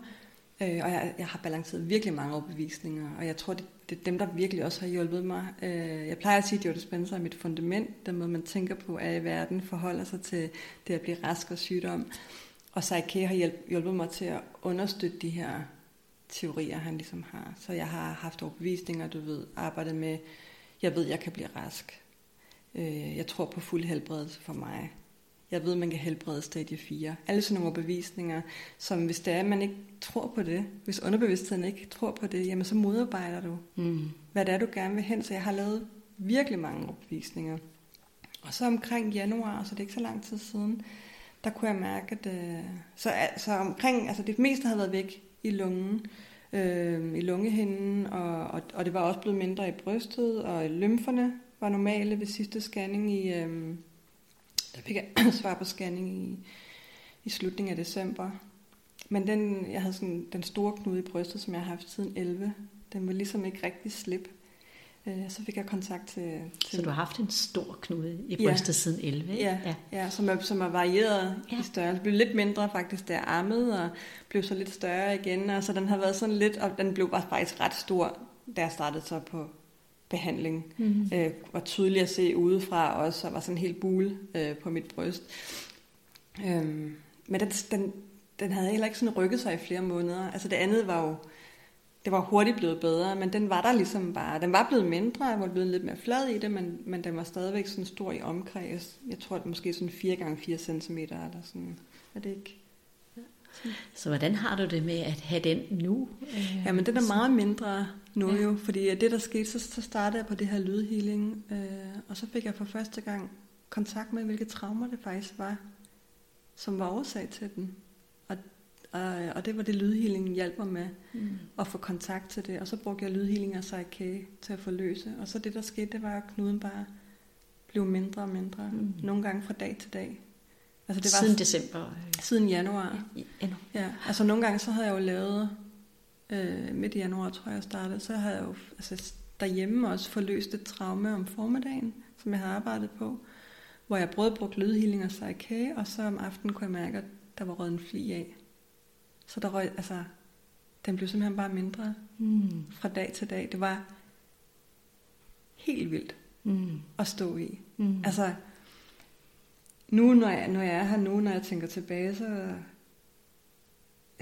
Øh, og jeg, jeg har balanceret virkelig mange overbevisninger, og jeg tror, det, det er dem, der virkelig også har hjulpet mig. Øh, jeg plejer at sige, at Joe Dispenza er mit fundament, den måde man tænker på, at i verden forholder sig til det at blive rask og sygdom. Og Psyche har hjælp, hjulpet mig til at understøtte de her teorier, han ligesom har. Så jeg har haft overbevisninger, du ved, arbejdet med jeg ved, jeg kan blive rask. Øh, jeg tror på fuld helbredelse for mig. Jeg ved, man kan helbrede stadie 4. Alle sådan nogle bevisninger, som hvis det er, at man ikke tror på det, hvis underbevidstheden ikke tror på det, jamen så modarbejder du, mm. hvad det er, du gerne vil hen. Så jeg har lavet virkelig mange opvisninger. Og så omkring januar, så det er ikke så lang tid siden, der kunne jeg mærke, at øh, så, så omkring, altså det meste havde været væk i lungen, øh, i lungehinden, og, og, og det var også blevet mindre i brystet, og lymferne var normale ved sidste scanning i, øh, der fik jeg svar på scanning i, i slutningen af december. Men den, jeg havde sådan, den store knude i brystet, som jeg har haft siden 11, den vil ligesom ikke rigtig slippe. Øh, så fik jeg kontakt til, til... Så du har haft en stor knude i brystet ja. siden 11, ikke? Ja, ja. ja som, er, som er varieret ja. i størrelse. Blev lidt mindre faktisk, jeg ammede, og blev så lidt større igen. Og så den har været sådan lidt, og den blev faktisk ret stor, da jeg startede så på behandling. Mm-hmm. Øh, var tydeligt at se udefra også, og var sådan helt bule øh, på mit bryst. Øhm, men den, den, den havde heller ikke sådan rykket sig i flere måneder. Altså det andet var jo det var hurtigt blevet bedre, men den var der ligesom bare. Den var blevet mindre, jeg var blevet lidt mere flad i det, men, men den var stadigvæk sådan stor i omkreds. Jeg tror, det måske sådan 4 gange 4 cm eller sådan. Er det ikke? Ja. Så hvordan har du det med at have den nu? Ja, men den er meget mindre nu ja. jo, fordi det der skete, så, så startede jeg på det her lydhealing, øh, og så fik jeg for første gang kontakt med, hvilke traumer det faktisk var, som var årsag til den. Og, og det var det, lydhealingen hjalp mig med, mm. at få kontakt til det. Og så brugte jeg lydhealing og psyche til at forløse. Og så det, der skete, det var, at knuden bare blev mindre og mindre. Mm. Nogle gange fra dag til dag. Altså det var siden december? Siden januar. Ja, ja, altså nogle gange så havde jeg jo lavet øh, midt i januar, tror jeg, jeg startede, så havde jeg jo altså, derhjemme også forløst et traume om formiddagen, som jeg havde arbejdet på, hvor jeg både brugte lydhealing og psyche, og så om aftenen kunne jeg mærke, at der var røget en fli af. Så der røg, altså, den blev simpelthen bare mindre mm. fra dag til dag. Det var helt vildt mm. at stå i. Mm. Altså, nu når jeg, når jeg er her nu, når jeg tænker tilbage, så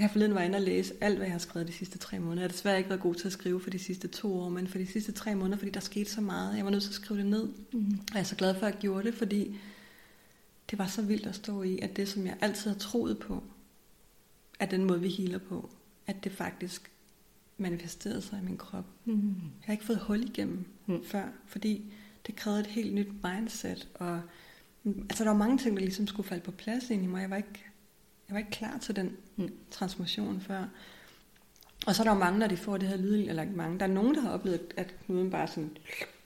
her forleden var jeg inde og læse alt, hvad jeg har skrevet de sidste tre måneder. Jeg har desværre ikke været god til at skrive for de sidste to år, men for de sidste tre måneder, fordi der skete så meget. Jeg var nødt til at skrive det ned. Mm. Og jeg er så glad for, at jeg gjorde det, fordi det var så vildt at stå i, at det, som jeg altid har troet på, at den måde, vi healer på, at det faktisk manifesterede sig i min krop. Mm. Jeg har ikke fået hul igennem mm. før, fordi det krævede et helt nyt mindset. Og, altså, der var mange ting, der ligesom skulle falde på plads ind i mig. Jeg var ikke, jeg var ikke klar til den mm. transformation før. Og så er der jo mange, når de får det her lyd, eller mange, der er nogen, der har oplevet, at knuden bare sådan,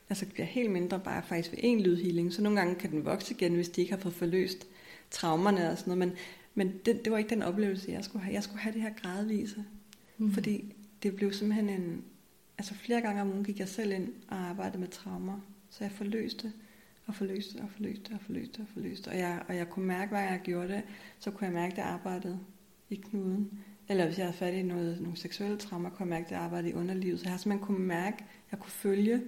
altså bliver helt mindre bare faktisk ved en lydhealing. Så nogle gange kan den vokse igen, hvis de ikke har fået forløst traumerne og sådan noget. Men, men det, det var ikke den oplevelse, jeg skulle have. Jeg skulle have det her gradvise. Mm. Fordi det blev simpelthen en... Altså flere gange om ugen gik jeg selv ind og arbejdede med traumer. Så jeg forløste og forløste og forløste og forløste og forløste. Og jeg, og jeg kunne mærke, hvad jeg gjorde det, så kunne jeg mærke, at jeg arbejdede i knuden. Eller hvis jeg havde fat i noget, nogle seksuelle traumer, kunne jeg mærke, at jeg arbejdede i underlivet. Så jeg har simpelthen kunne mærke, at jeg kunne følge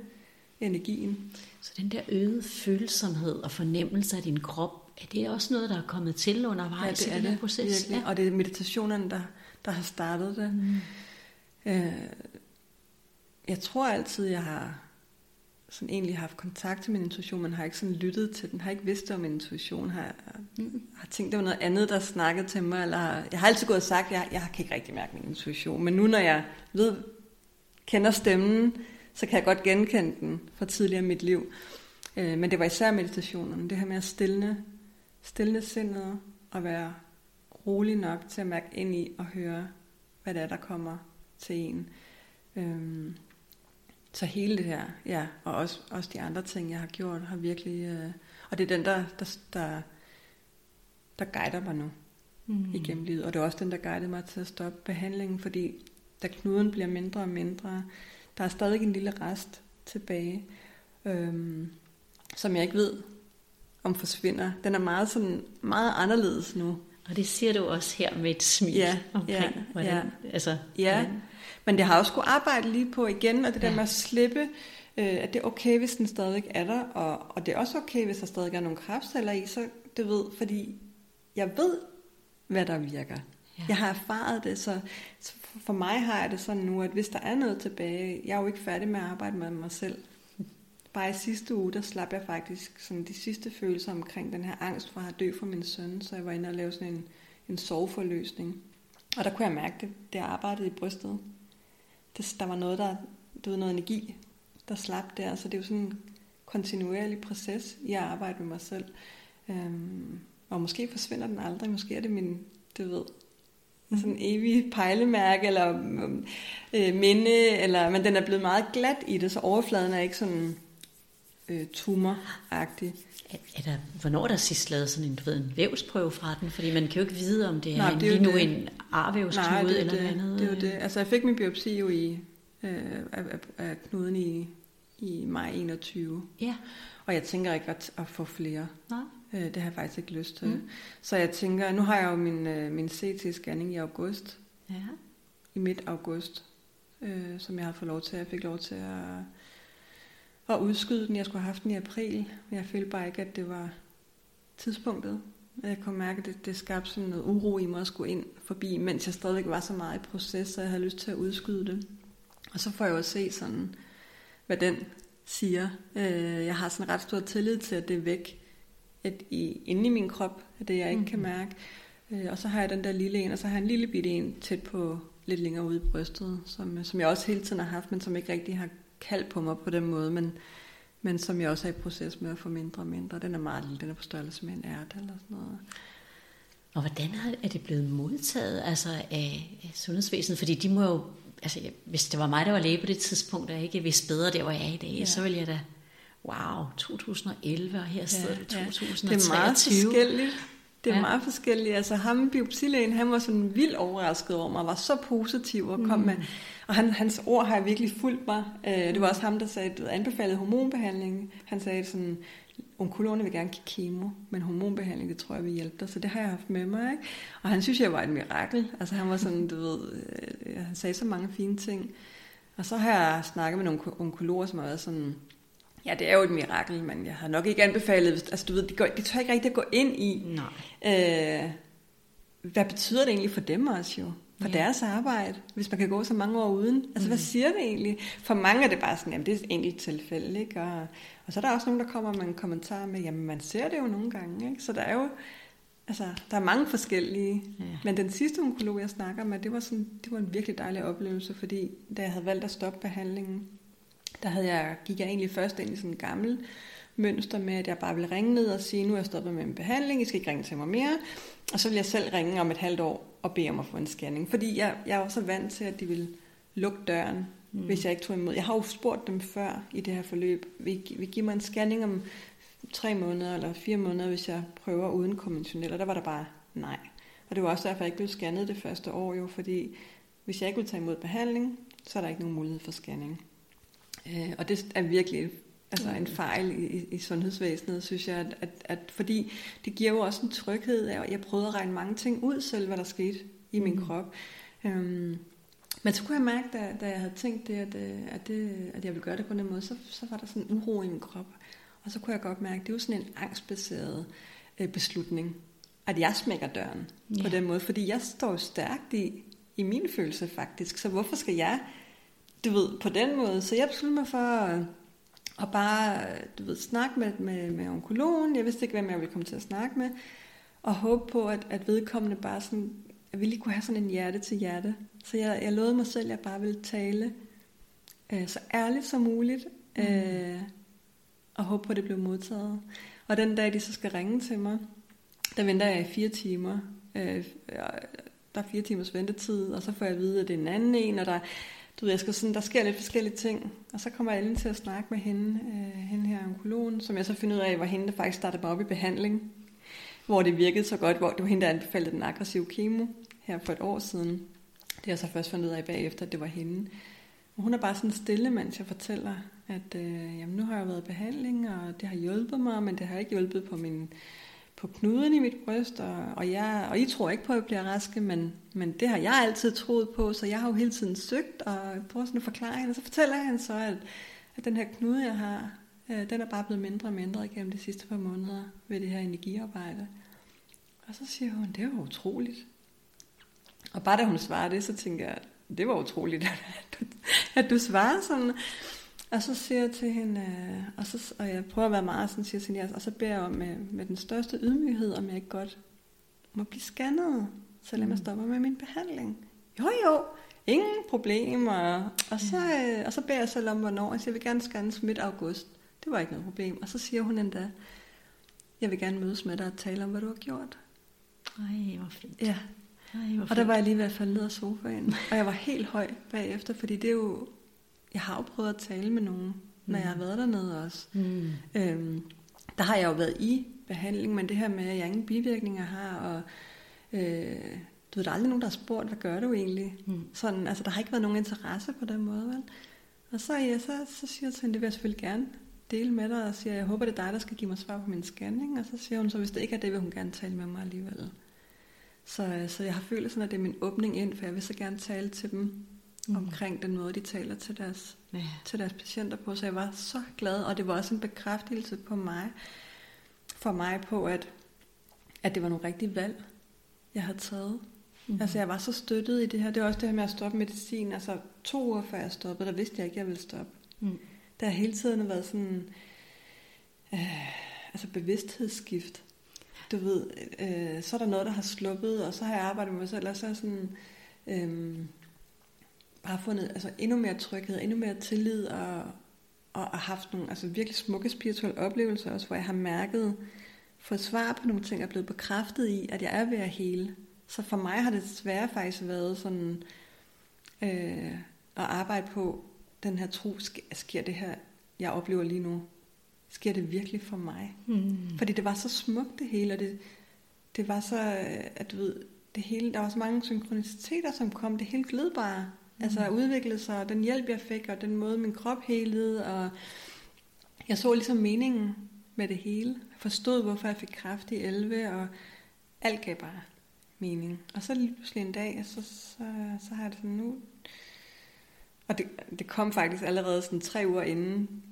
energien. Så den der øgede følsomhed og fornemmelse af din krop, er det også noget, der er kommet til undervejs ja, det er i den her proces? Ja. Og det er meditationerne, der, der har startet det. Mm. Øh, jeg tror altid, jeg har sådan egentlig haft kontakt til min intuition, men har ikke sådan lyttet til den, har ikke vidst om min intuition, har, mm. har tænkt, det var noget andet, der snakkede til mig, eller jeg har altid gået og sagt, at jeg, jeg kan ikke rigtig mærke min intuition, men nu når jeg ved, kender stemmen, så kan jeg godt genkende den fra tidligere i mit liv. Øh, men det var især meditationerne, det her med at stille, stille sindet og være rolig nok til at mærke ind i og høre, hvad det er, der kommer til en. Øhm, så hele det her, ja, og også, også de andre ting, jeg har gjort, har virkelig... Øh, og det er den, der, der, der, der guider mig nu mm. igennem livet. Og det er også den, der guidede mig til at stoppe behandlingen, fordi da knuden bliver mindre og mindre, der er stadig en lille rest tilbage, øhm, som jeg ikke ved, om forsvinder. Den er meget, sådan, meget anderledes nu. Og det siger du også her med et smil ja, omkring, ja, hvordan, ja. altså, ja. Hvordan... men det har også skulle arbejde lige på igen, og det der ja. med at slippe, øh, at det er okay, hvis den stadig er der, og, og det er også okay, hvis der stadig er nogle kraftceller i, så det ved, fordi jeg ved, hvad der virker. Ja. Jeg har erfaret det, så, så for mig har jeg det sådan nu, at hvis der er noget tilbage, jeg er jo ikke færdig med at arbejde med mig selv. Bare i sidste uge, der slap jeg faktisk sådan de sidste følelser omkring den her angst for at dø for min søn, så jeg var inde og lave sådan en, en soveforløsning. Og der kunne jeg mærke det, det arbejdede i brystet. Det, der var noget, der, det var noget energi, der slap der, så det er jo sådan en kontinuerlig proces i at arbejde med mig selv. Øhm, og måske forsvinder den aldrig, måske er det min, det ved, sådan en evig pejlemærke eller øh, minde, eller, men den er blevet meget glat i det, så overfladen er ikke sådan øh, tumoragtig. Er, er der, hvornår er der sidst lavet sådan en, du ved, en vævsprøve fra den? Fordi man kan jo ikke vide, om det er, Nej, en, det er lige nu det. en arvævsknude eller det, andet. Det er jo det. Altså jeg fik min biopsi jo i, øh, af, af, af knuden i, i maj 21. Ja. Og jeg tænker ikke at, at få flere. Nej. Øh, det har jeg faktisk ikke lyst til. Mm. Så jeg tænker, nu har jeg jo min, øh, min CT-scanning i august. Ja. I midt august. Øh, som jeg har fået lov til. Jeg fik lov til at, at udskyde den. Jeg skulle have haft den i april. Men jeg følte bare ikke, at det var tidspunktet. Jeg kunne mærke, at det, det skabte sådan noget uro i mig at skulle ind forbi, mens jeg stadigvæk var så meget i proces, så jeg havde lyst til at udskyde det. Og så får jeg jo se sådan, hvad den siger. Øh, jeg har sådan ret stor tillid til, at det er væk at i, inde i min krop, at det jeg ikke mm. kan mhm. mærke. Øh, og så har jeg den der lille en, og så har jeg en lille bitte en tæt på, lidt længere ude i brystet, som, som jeg også hele tiden har haft, men som ikke rigtig har kaldt på mig på den måde, men, men som jeg også er i proces med at få mindre og mindre. Den er meget lille, den er på størrelse med en ært eller sådan noget. Og hvordan er det blevet modtaget altså af, sundhedsvæsenet? Fordi de må jo, altså hvis det var mig, der var læge på det tidspunkt, og ikke vidste bedre der, hvor jeg er i dag, ja. så ville jeg da wow, 2011, og her sidder ja, du 2023. Det er meget forskelligt. Det er ja. meget forskelligt. Altså ham, biopsilægen, han var sådan vildt overrasket over mig, var så positiv og kom mm. med... Og han, hans ord har virkelig fulgt mig. Uh, det var også ham, der sagde, du anbefalede hormonbehandling. Han sagde sådan, onkologerne vil gerne give kemo, men hormonbehandling, det tror jeg vil hjælpe dig. Så det har jeg haft med mig. Ikke? Og han synes, jeg var et mirakel. Altså han var sådan, du ved, øh, han sagde så mange fine ting. Og så har jeg snakket med nogle onkologer, som har været sådan, ja, det er jo et mirakel, men jeg har nok ikke anbefalet, altså du ved, de, går, de tør ikke rigtig at gå ind i, Nej. Øh, hvad betyder det egentlig for dem også jo? For ja. deres arbejde, hvis man kan gå så mange år uden. Altså, mm. hvad siger det egentlig? For mange er det bare sådan, jamen, det er et enkelt tilfælde, ikke? Og, og så er der også nogen, der kommer med en kommentar med, jamen, man ser det jo nogle gange, ikke? Så der er jo, altså, der er mange forskellige. Ja. Men den sidste onkolog, jeg snakker med, det var, sådan, det var en virkelig dejlig oplevelse, fordi da jeg havde valgt at stoppe behandlingen, der havde jeg, gik jeg egentlig først ind i sådan en gammel mønster med, at jeg bare ville ringe ned og sige, nu er jeg stoppet med min behandling, I skal ikke ringe til mig mere. Og så vil jeg selv ringe om et halvt år og bede om at få en scanning. Fordi jeg, jeg var så vant til, at de ville lukke døren, mm. hvis jeg ikke tog imod. Jeg har jo spurgt dem før i det her forløb, vil, vil give mig en scanning om tre måneder eller fire måneder, hvis jeg prøver uden konventionel, og der var der bare nej. Og det var også derfor, jeg ikke blev scannet det første år jo, fordi hvis jeg ikke vil tage imod behandling, så er der ikke nogen mulighed for scanning. Øh, og det er virkelig altså en fejl i, i sundhedsvæsenet, synes jeg, at, at, at fordi det giver jo også en tryghed af, jeg prøvede at regne mange ting ud selv, hvad der skete i min mm. krop. Øhm, men så kunne jeg mærke, da, da jeg havde tænkt det at, øh, at, det, at jeg ville gøre det på den måde, så, så var der sådan en uro i min krop. Og så kunne jeg godt mærke, at det var sådan en angstbaseret øh, beslutning, at jeg smækker døren ja. på den måde, fordi jeg står stærkt i, i min følelse faktisk, så hvorfor skal jeg, du ved, på den måde, så jeg besluttede mig for og bare, du ved, snakke med, med, med onkologen. Jeg vidste ikke, hvem jeg ville komme til at snakke med. Og håbe på, at, at vedkommende bare sådan, at vi lige kunne have sådan en hjerte til hjerte. Så jeg, jeg lovede mig selv, at jeg bare ville tale øh, så ærligt som muligt. Mm. Øh, og håbe på, at det blev modtaget. Og den dag, de så skal ringe til mig, der venter jeg i fire timer. Øh, der er fire timers ventetid, og så får jeg at vide, at det er en anden en, og der du ved, jeg skal sådan, der sker lidt forskellige ting. Og så kommer Ellen ind til at snakke med hende, øh, hende her onkologen, som jeg så finder ud af, var hende, der faktisk startede mig op i behandling. Hvor det virkede så godt, hvor det var hende, der anbefalede den aggressive kemo her for et år siden. Det har jeg så først fundet ud af bagefter, at det var hende. Og hun er bare sådan stille, mens jeg fortæller, at øh, jamen, nu har jeg været i behandling, og det har hjulpet mig, men det har ikke hjulpet på min på knuden i mit bryst, og, og, jeg, og I tror ikke på, at jeg bliver raske, men, men det har jeg altid troet på, så jeg har jo hele tiden søgt og prøver sådan at forklare hende, og så fortæller han så, at, at den her knude, jeg har, øh, den er bare blevet mindre og mindre igennem de sidste par måneder ved det her energiarbejde. Og så siger hun, det var utroligt. Og bare da hun svarer det, så tænker jeg, det var utroligt, at du, at du svarer sådan. Og så siger jeg til hende, øh, og, så, og jeg prøver at være meget sådan, siger til hende, og så beder jeg om med, med den største ydmyghed, om jeg ikke godt må blive scannet, selvom mm. jeg stopper med min behandling. Jo jo, ingen problemer. Og så, øh, og så beder jeg selv om, hvornår. Jeg siger, jeg vil gerne scannes midt august. Det var ikke noget problem. Og så siger hun endda, jeg vil gerne mødes med dig og tale om, hvad du har gjort. Ej, hvor fint. Ja. Ej, hvor fint. Og der var jeg lige ved at falde ned af sofaen. Og jeg var helt høj bagefter, fordi det er jo jeg har jo prøvet at tale med nogen, når mm. jeg har været dernede også. Mm. Øhm, der har jeg jo været i behandling, men det her med, at jeg ingen bivirkninger har, og øh, du ved, der er aldrig nogen, der har spurgt, hvad gør du egentlig? Mm. Sådan, altså, der har ikke været nogen interesse på den måde, vel? Og så, ja, så, så siger jeg til hende, det vil jeg selvfølgelig gerne dele med dig, og siger, jeg håber, det er dig, der skal give mig svar på min scanning. Og så siger hun, så hvis det ikke er det, vil hun gerne tale med mig alligevel. Så, så jeg har følt sådan, at det er min åbning ind, for jeg vil så gerne tale til dem mm. omkring den måde, de taler til deres, ja. til deres patienter på. Så jeg var så glad, og det var også en bekræftelse på mig, for mig på, at, at det var nogle rigtige valg, jeg havde taget. Mm. Altså jeg var så støttet i det her. Det er også det her med at stoppe medicin. Altså to uger før jeg stoppede, der vidste jeg ikke, at jeg ville stoppe. Mm. Der har hele tiden været sådan, øh, altså bevidsthedsskift. Du ved, øh, så er der noget, der har sluppet, og så har jeg arbejdet med mig selv, og så er sådan, øh, bare fundet altså, endnu mere tryghed, endnu mere tillid, og, og, og haft nogle altså, virkelig smukke spirituelle oplevelser også, hvor jeg har mærket, fået svar på nogle ting, og er blevet bekræftet i, at jeg er ved at hele. Så for mig har det desværre faktisk været sådan, øh, at arbejde på den her tro, sker det her, jeg oplever lige nu, sker det virkelig for mig? Mm. Fordi det var så smukt det hele, og det, det var så, øh, at du ved, det hele, der var så mange synkroniciteter, som kom, det hele gled bare. Mm. Altså udviklede sig, og den hjælp, jeg fik, og den måde, min krop helede, og jeg så ligesom meningen med det hele. Jeg forstod, hvorfor jeg fik kraft i 11, og alt gav bare mening. Og så lige pludselig en dag, så, så, så har jeg det sådan nu. Og det, det kom faktisk allerede sådan tre uger inden,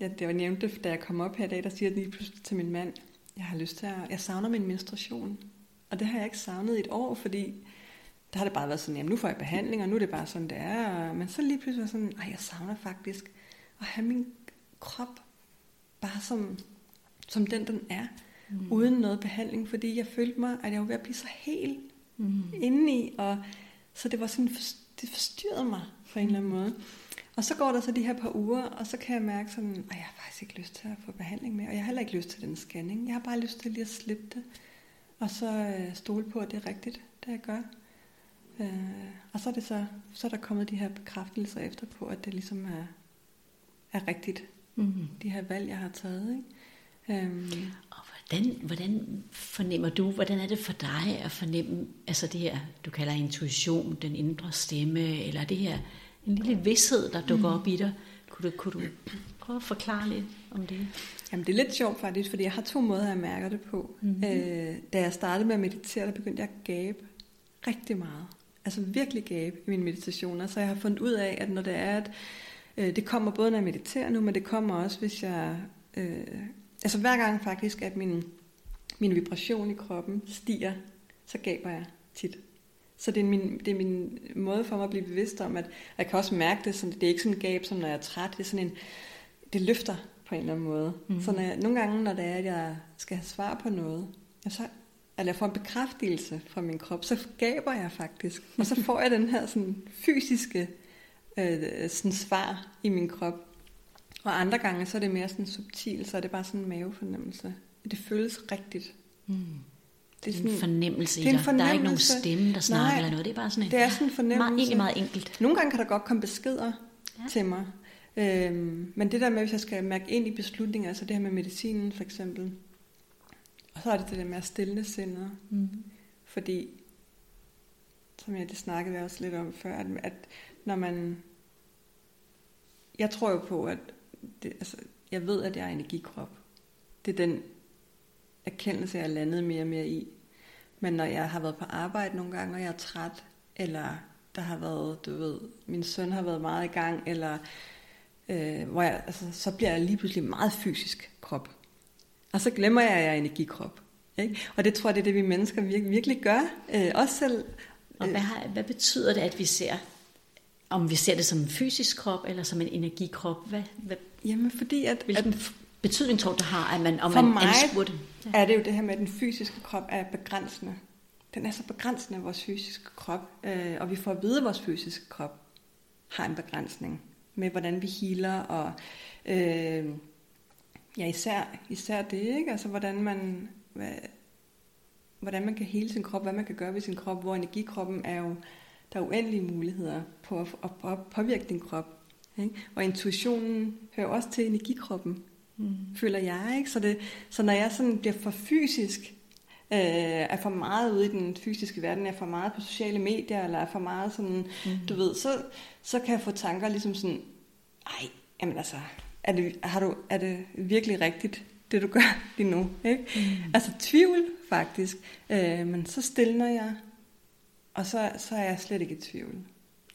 ja, det var nævnt da jeg kom op her i dag, der siger jeg lige pludselig til min mand, jeg har lyst til at, jeg savner min menstruation. Og det har jeg ikke savnet i et år, fordi der har det bare været sådan, jamen nu får jeg behandling, og nu er det bare sådan, det er. Men så lige pludselig var sådan, ej, jeg savner faktisk at have min krop bare som, som den, den er, mm. uden noget behandling, fordi jeg følte mig, at jeg var ved at blive så helt mm. indeni, og så det var sådan, det forstyrrede mig på en eller anden måde. Og så går der så de her par uger, og så kan jeg mærke sådan, at jeg har faktisk ikke lyst til at få behandling med, og jeg har heller ikke lyst til den scanning. Jeg har bare lyst til lige at slippe det, og så øh, stole på, at det er rigtigt, det jeg gør. Øh, og så er, det så, så er der kommet de her bekræftelser efter på, at det ligesom er, er rigtigt, mm-hmm. de her valg, jeg har taget. Ikke? Øhm. Og hvordan, hvordan fornemmer du, hvordan er det for dig at fornemme, altså det her, du kalder intuition, den indre stemme, eller det her, en lille vidshed, der dukker mm. op i dig. Kunne du, kunne du prøve at forklare lidt om det? Jamen det er lidt sjovt faktisk, fordi jeg har to måder, jeg mærker det på. Mm-hmm. Øh, da jeg startede med at meditere, der begyndte jeg at gabe rigtig meget. Altså virkelig gabe i mine meditationer. Så jeg har fundet ud af, at når det er, at øh, det kommer både når jeg mediterer nu, men det kommer også, hvis jeg... Øh, altså hver gang faktisk, at min, min vibration i kroppen stiger, så gaber jeg tit. Så det er, min, det er min måde for mig at blive bevidst om, at jeg kan også mærke det, sådan, det er ikke sådan en gab, som når jeg er træt, det er sådan en, det løfter på en eller anden måde. Mm. Så når jeg, nogle gange, når det er, at jeg skal have svar på noget, ja, så, eller jeg får en bekræftelse fra min krop, så gaber jeg faktisk. Og så får jeg den her sådan, fysiske øh, sådan svar i min krop. Og andre gange, så er det mere sådan subtil, så er det bare sådan en mavefornemmelse. Det føles rigtigt. Mm. Det er sådan en fornemmelse det er en fornemmelse. Der er ikke nogen stemme, der snakker Nej, eller noget. Det er bare sådan en, det er sådan en fornemmelse. Meget, egentlig meget enkelt. Nogle gange kan der godt komme beskeder ja. til mig. Øhm, men det der med, hvis jeg skal mærke ind i beslutninger, altså det her med medicinen for eksempel, og så er det det der med at stille sindet. Mm. Fordi, som jeg det snakkede også lidt om før, at, at når man... Jeg tror jo på, at det, altså, jeg ved, at jeg er energikrop. Det er den erkendelse, jeg er landet mere og mere i. Men når jeg har været på arbejde nogle gange, og jeg er træt, eller der har været, du ved, min søn har været meget i gang, eller øh, hvor jeg, altså, så bliver jeg lige pludselig meget fysisk krop. Og så glemmer jeg, at jeg er energikrop. Ikke? Og det tror jeg, det er det, vi mennesker virkelig, virkelig gør. Øh, også selv. Og hvad, har, hvad betyder det, at vi ser, om vi ser det som en fysisk krop, eller som en energikrop? Hvad, hvad, Jamen fordi at, hvilken at, betydning tror du har, at man, om for man mig anskuer det? Ja. er det jo det her med, at den fysiske krop er begrænsende. Den er så begrænsende, vores fysiske krop. Øh, og vi får at vide, at vores fysiske krop har en begrænsning med, hvordan vi healer, og øh, ja, især, især det, ikke? Altså, hvordan man, hvad, hvordan man kan hele sin krop, hvad man kan gøre ved sin krop, hvor energikroppen er jo, der er uendelige muligheder på at, at, at påvirke din krop. Ikke? Og intuitionen hører også til energikroppen mm. føler jeg. Ikke? Så, det, så når jeg sådan bliver for fysisk, øh, er for meget ude i den fysiske verden, er for meget på sociale medier, eller er for meget sådan, mm. du ved, så, så kan jeg få tanker ligesom sådan, ej, jamen altså, er det, har du, er det virkelig rigtigt, det du gør lige nu? Ikke? Mm. Altså tvivl faktisk, øh, men så stiller jeg, og så, så er jeg slet ikke i tvivl.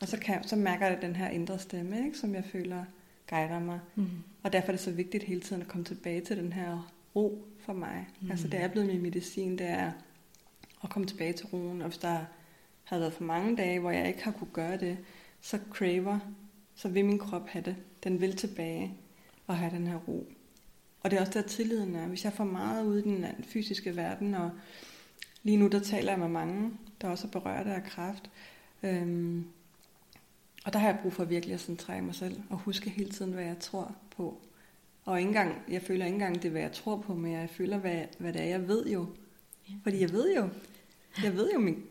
Og så, kan, så mærker jeg den her indre stemme, ikke, som jeg føler guider mig. Mm. Og derfor er det så vigtigt hele tiden at komme tilbage til den her ro for mig. Mm. Altså det er blevet min medicin, det er at komme tilbage til roen. Og hvis der har været for mange dage, hvor jeg ikke har kunne gøre det, så craver, så vil min krop have det. Den vil tilbage og have den her ro. Og det er også der tilliden er. Hvis jeg får meget ud i den fysiske verden, og lige nu der taler jeg med mange, der også er berørt af kræft, øhm, og der har jeg brug for virkelig at centrere mig selv, og huske hele tiden, hvad jeg tror på. Og ikke engang, jeg føler ikke engang, det er, hvad jeg tror på, men jeg føler, hvad, hvad det er, jeg ved jo. Ja. Fordi jeg ved jo, jeg ved jo, min,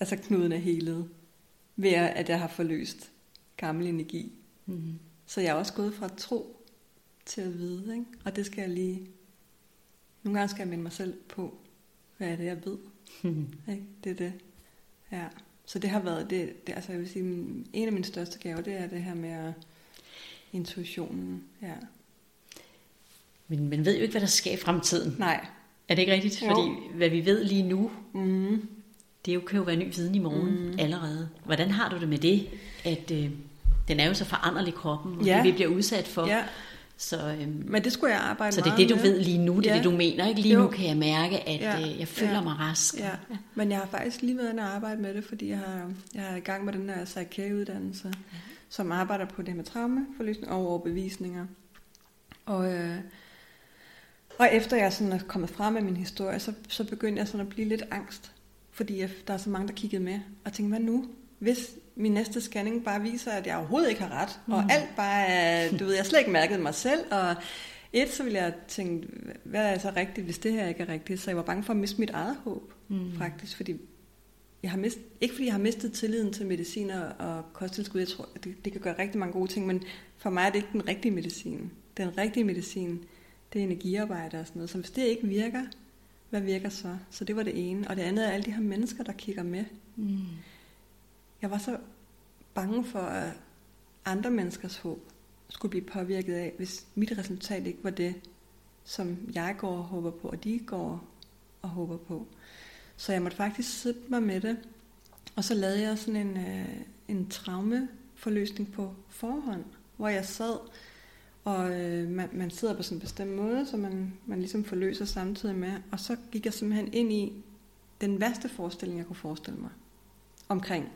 altså knuden er helet, ved at jeg har forløst gammel energi. Mm-hmm. Så jeg er også gået fra tro til at vide, ikke? og det skal jeg lige, nogle gange skal jeg minde mig selv på. hvad er det, jeg ved? Ikke? Det er det. Ja. Så det har været, det, det, altså jeg vil sige, en af mine største gaver, det er det her med intuitionen. Ja. Men man ved jo ikke, hvad der sker i fremtiden. Nej. Er det ikke rigtigt? Jo. Fordi hvad vi ved lige nu, Mm. det jo, kan jo være ny viden i morgen mm. allerede. Hvordan har du det med det, at øh, den er jo så foranderlig kroppen, og Ja. det vi bliver udsat for. Ja, Så, øhm, men det skulle jeg arbejde så det er det, du med. ved lige nu, det er Ja. det, du mener. Ikke lige Jo. nu kan jeg mærke, at Ja. øh, jeg føler Ja. mig rask. Ja, men jeg har faktisk lige været inde og arbejde med det, fordi jeg har, jeg er i gang med den her psyche-uddannelse, som arbejder på det med traumeforløsning og overbevisninger. Og, øh, og efter jeg sådan er kommet frem med min historie, så, så begyndte jeg sådan at blive lidt angst, fordi jeg, der er så mange, der kiggede med, og tænkte, hvad nu? Hvis min næste scanning bare viser, at jeg overhovedet ikke har ret, mm. og alt bare er, du ved, jeg slet ikke mærket mig selv, og et, så ville jeg tænke, hvad er så rigtigt, hvis det her ikke er rigtigt? Så jeg var bange for at miste mit eget håb, Mm. faktisk, fordi jeg har mist, ikke fordi jeg har mistet tilliden til medicin og, kosttilskud, jeg tror, det, det kan gøre rigtig mange gode ting, men for mig er det ikke den rigtige medicin. Den rigtige medicin, det er energiarbejde og sådan noget. Så hvis det ikke virker, hvad virker så? Så det var det ene. Og det andet er alle de her mennesker, der kigger med. Mm. Jeg var så bange for, at andre menneskers håb skulle blive påvirket af, hvis mit resultat ikke var det, som jeg går og håber på, og de går og håber på. Så jeg måtte faktisk sidde mig med det, og så lavede jeg sådan en, øh, en traumeforløsning på forhånd, hvor jeg sad, og øh, man, man sidder på sådan en bestemt måde, så man, man ligesom forløser samtidig med, og så gik jeg simpelthen ind i den værste forestilling, jeg kunne forestille mig, omkring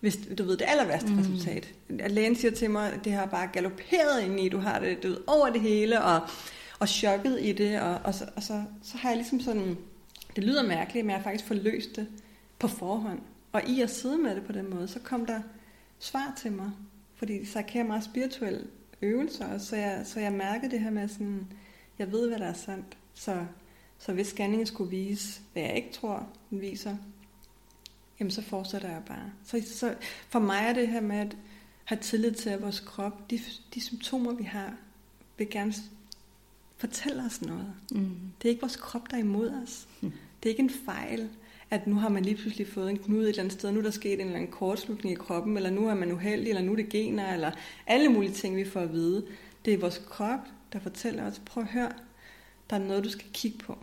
hvis du ved det aller værste Mm. resultat. At lægen siger til mig, at det har bare galopperet ind i, du har det du ved, over det hele, og, og chokket i det, og, og, så, og så, så har jeg ligesom sådan, det lyder mærkeligt, men jeg har faktisk forløst det på forhånd. Og i at sidde med det på den måde, så kom der svar til mig, fordi så kan jeg meget spirituel øvelser, så jeg, så jeg mærkede det her med sådan, jeg ved, hvad der er sandt. Så, så hvis scanningen skulle vise, hvad jeg ikke tror, den viser, jamen så fortsætter jeg bare. Så, så for mig er det her med at have tillid til, at vores krop, de, de symptomer, vi har, vil gerne fortælle os noget. Mm. Det er ikke vores krop, der er imod os. Mm. Det er ikke en fejl, at nu har man lige pludselig fået en knude et eller andet sted, nu er der sket en eller anden kortslutning i kroppen, eller nu er man uheldig, eller nu er det gener, eller alle mulige ting, vi får at vide. Det er vores krop, der fortæller os, prøv at høre, der er noget, du skal kigge på.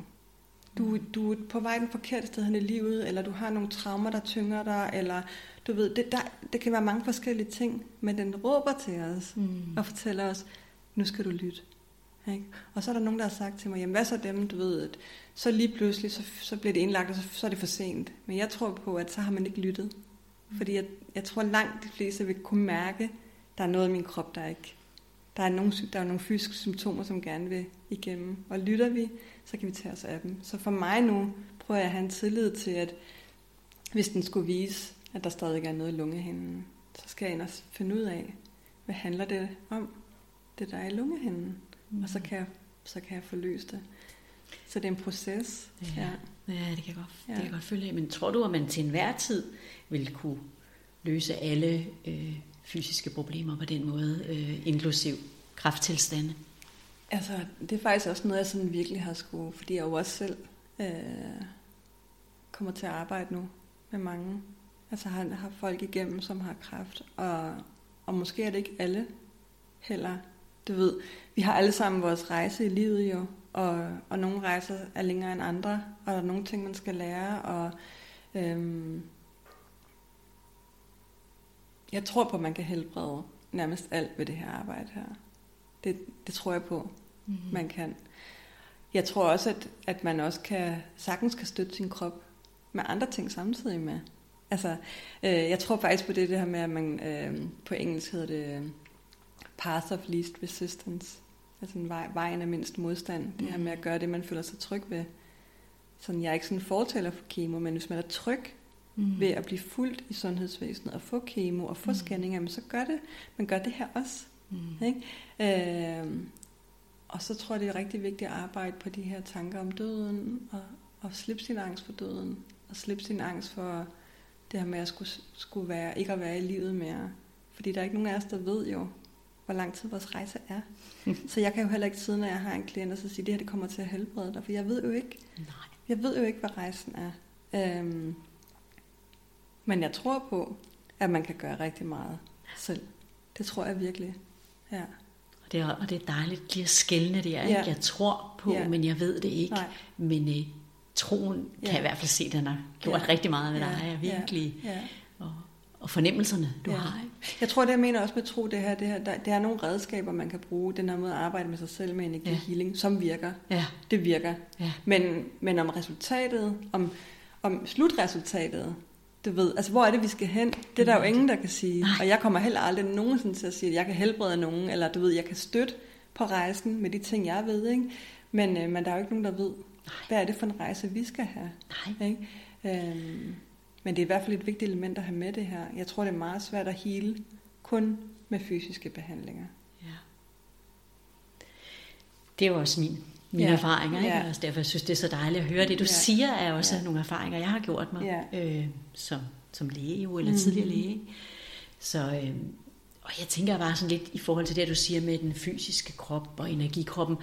Du, du er på vej den forkerte sted hen i livet, eller du har nogle traumer, der tynger dig, eller du ved, det, der, det kan være mange forskellige ting, men den råber til os Mm. og fortæller os, nu skal du lytte. Ikke? Og så er der nogen, der har sagt til mig, jamen hvad så dem, du ved, at så lige pludselig, så, så bliver det indlagt, og så, så er det for sent. Men jeg tror på, at så har man ikke lyttet. Fordi jeg, jeg tror langt de fleste vil kunne mærke, der er noget i min krop, der ikke. Der er nogle, der er nogle fysiske symptomer, som gerne vil igennem. Og lytter vi, så kan vi tage os af dem. Så for mig nu, prøver jeg at have en tillid til, at hvis den skulle vise, at der stadig er noget i lungehinden, så skal jeg ind og finde ud af, hvad handler det om, det der er i lungehinden. Mm. Og så kan, jeg, så kan jeg forløse det. Så det er en proces. Ja. Ja. Ja, det kan jeg godt, ja. Det kan jeg godt følge. af. Men tror du, at man til enhver tid vil kunne løse alle øh, fysiske problemer på den måde, øh, inklusiv krafttilstande? Altså, det er faktisk også noget, jeg sådan virkelig har skulle, fordi jeg jo også selv øh, kommer til at arbejde nu med mange. Altså har, har folk igennem, som har kræft, og, og måske er det ikke alle heller. Du ved, vi har alle sammen vores rejse i livet jo, og, og nogle rejser er længere end andre, og der er nogle ting, man skal lære, og øhm, jeg tror på, at man kan helbrede nærmest alt ved det her arbejde her. Det, det tror jeg på, Mm. man kan. Jeg tror også, at, at man også kan sagtens kan støtte sin krop med andre ting samtidig med. Altså, øh, jeg tror faktisk på det, det her med, at man øh, på engelsk hedder det øh, path of least resistance. Altså en vej, vejen af mindst modstand. Det her med at gøre det, man føler sig tryg ved. Sådan, jeg er ikke sådan en fortaler for kemo, men hvis man er tryg Mm. ved at blive fuldt i sundhedsvæsenet og få kemo og få Mm. scanninger, men så gør det. Man gør det her også. Mm. Ikke? Øhm, og så tror jeg, det er rigtig vigtigt at arbejde på de her tanker om døden, og, og slippe sin angst for døden, og slippe sin angst for det her med at skulle, skulle være, ikke at være i livet mere. Fordi der er ikke nogen af os, der ved jo, hvor lang tid vores rejse er. så jeg kan jo heller ikke sidde, når jeg har en klient, og så sige, det her det kommer til at helbrede dig, for jeg ved jo ikke, Nej. jeg ved jo ikke, hvad rejsen er. Øhm, men jeg tror på, at man kan gøre rigtig meget selv. Det tror jeg virkelig. Ja. Og det er, og det er dejligt lige at skælne det. Jeg, Ja. ja. jeg tror på, Ja. ja. men jeg ved det ikke. Nej. Men øh, troen kan Ja. jeg i hvert fald se, den har gjort Ja. rigtig meget med dig. Ja. Ja. Virkelig. Ja. Og, og fornemmelserne, du Ja. har. Ikke? Jeg tror, det jeg mener også med tro, det her, det her, der, det er nogle redskaber, man kan bruge, den her måde at arbejde med sig selv med energihealing, ja. som virker. Ja. Det virker. Ja. Men, men om resultatet, om, om slutresultatet, du ved, altså hvor er det, vi skal hen? Det er der jo ingen, der kan sige. Nej. Og jeg kommer heller aldrig nogensinde til at sige, at jeg kan helbrede nogen, eller du ved, jeg kan støtte på rejsen med de ting, jeg ved, ikke? Men, øh, men der er jo ikke nogen, der ved, hvad er det for en rejse, vi skal have. Nej. Ikke? Øhm, men det er i hvert fald et vigtigt element at have med det her. Jeg tror, det er meget svært at hele kun med fysiske behandlinger. Ja. Det er jo også min, mine Ja. erfaringer. Ikke? Ja. Også derfor jeg synes, det er så dejligt at høre. Det du Ja. siger er også Ja. nogle erfaringer, jeg har gjort mig Ja. øh, som, som læge jo, eller Mhm. mm. tidligere læge. ikke? Så, øh, og jeg tænker bare sådan lidt i forhold til det, du siger med den fysiske krop og energikroppen.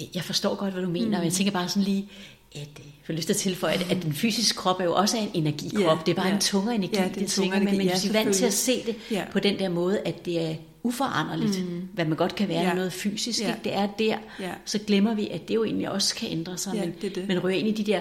Øh, Jeg forstår godt, hvad du mener, mm. Mhm. men jeg tænker bare sådan lige, at øh, får lyst til at tilføje, at, at den fysiske krop er jo også en energikrop. Ja, det er bare ja. en tungere energi, Ja, det det tungere man, men Ja, hvis vi er vant til at se det Ja. på den der måde, at det er uforanderligt, mm. hvad man godt kan være Ja. noget fysisk, Ja. ikke? det er der, Ja. så glemmer vi, at det jo egentlig også kan ændre sig, Ja, men, det det. men ryger ind i de der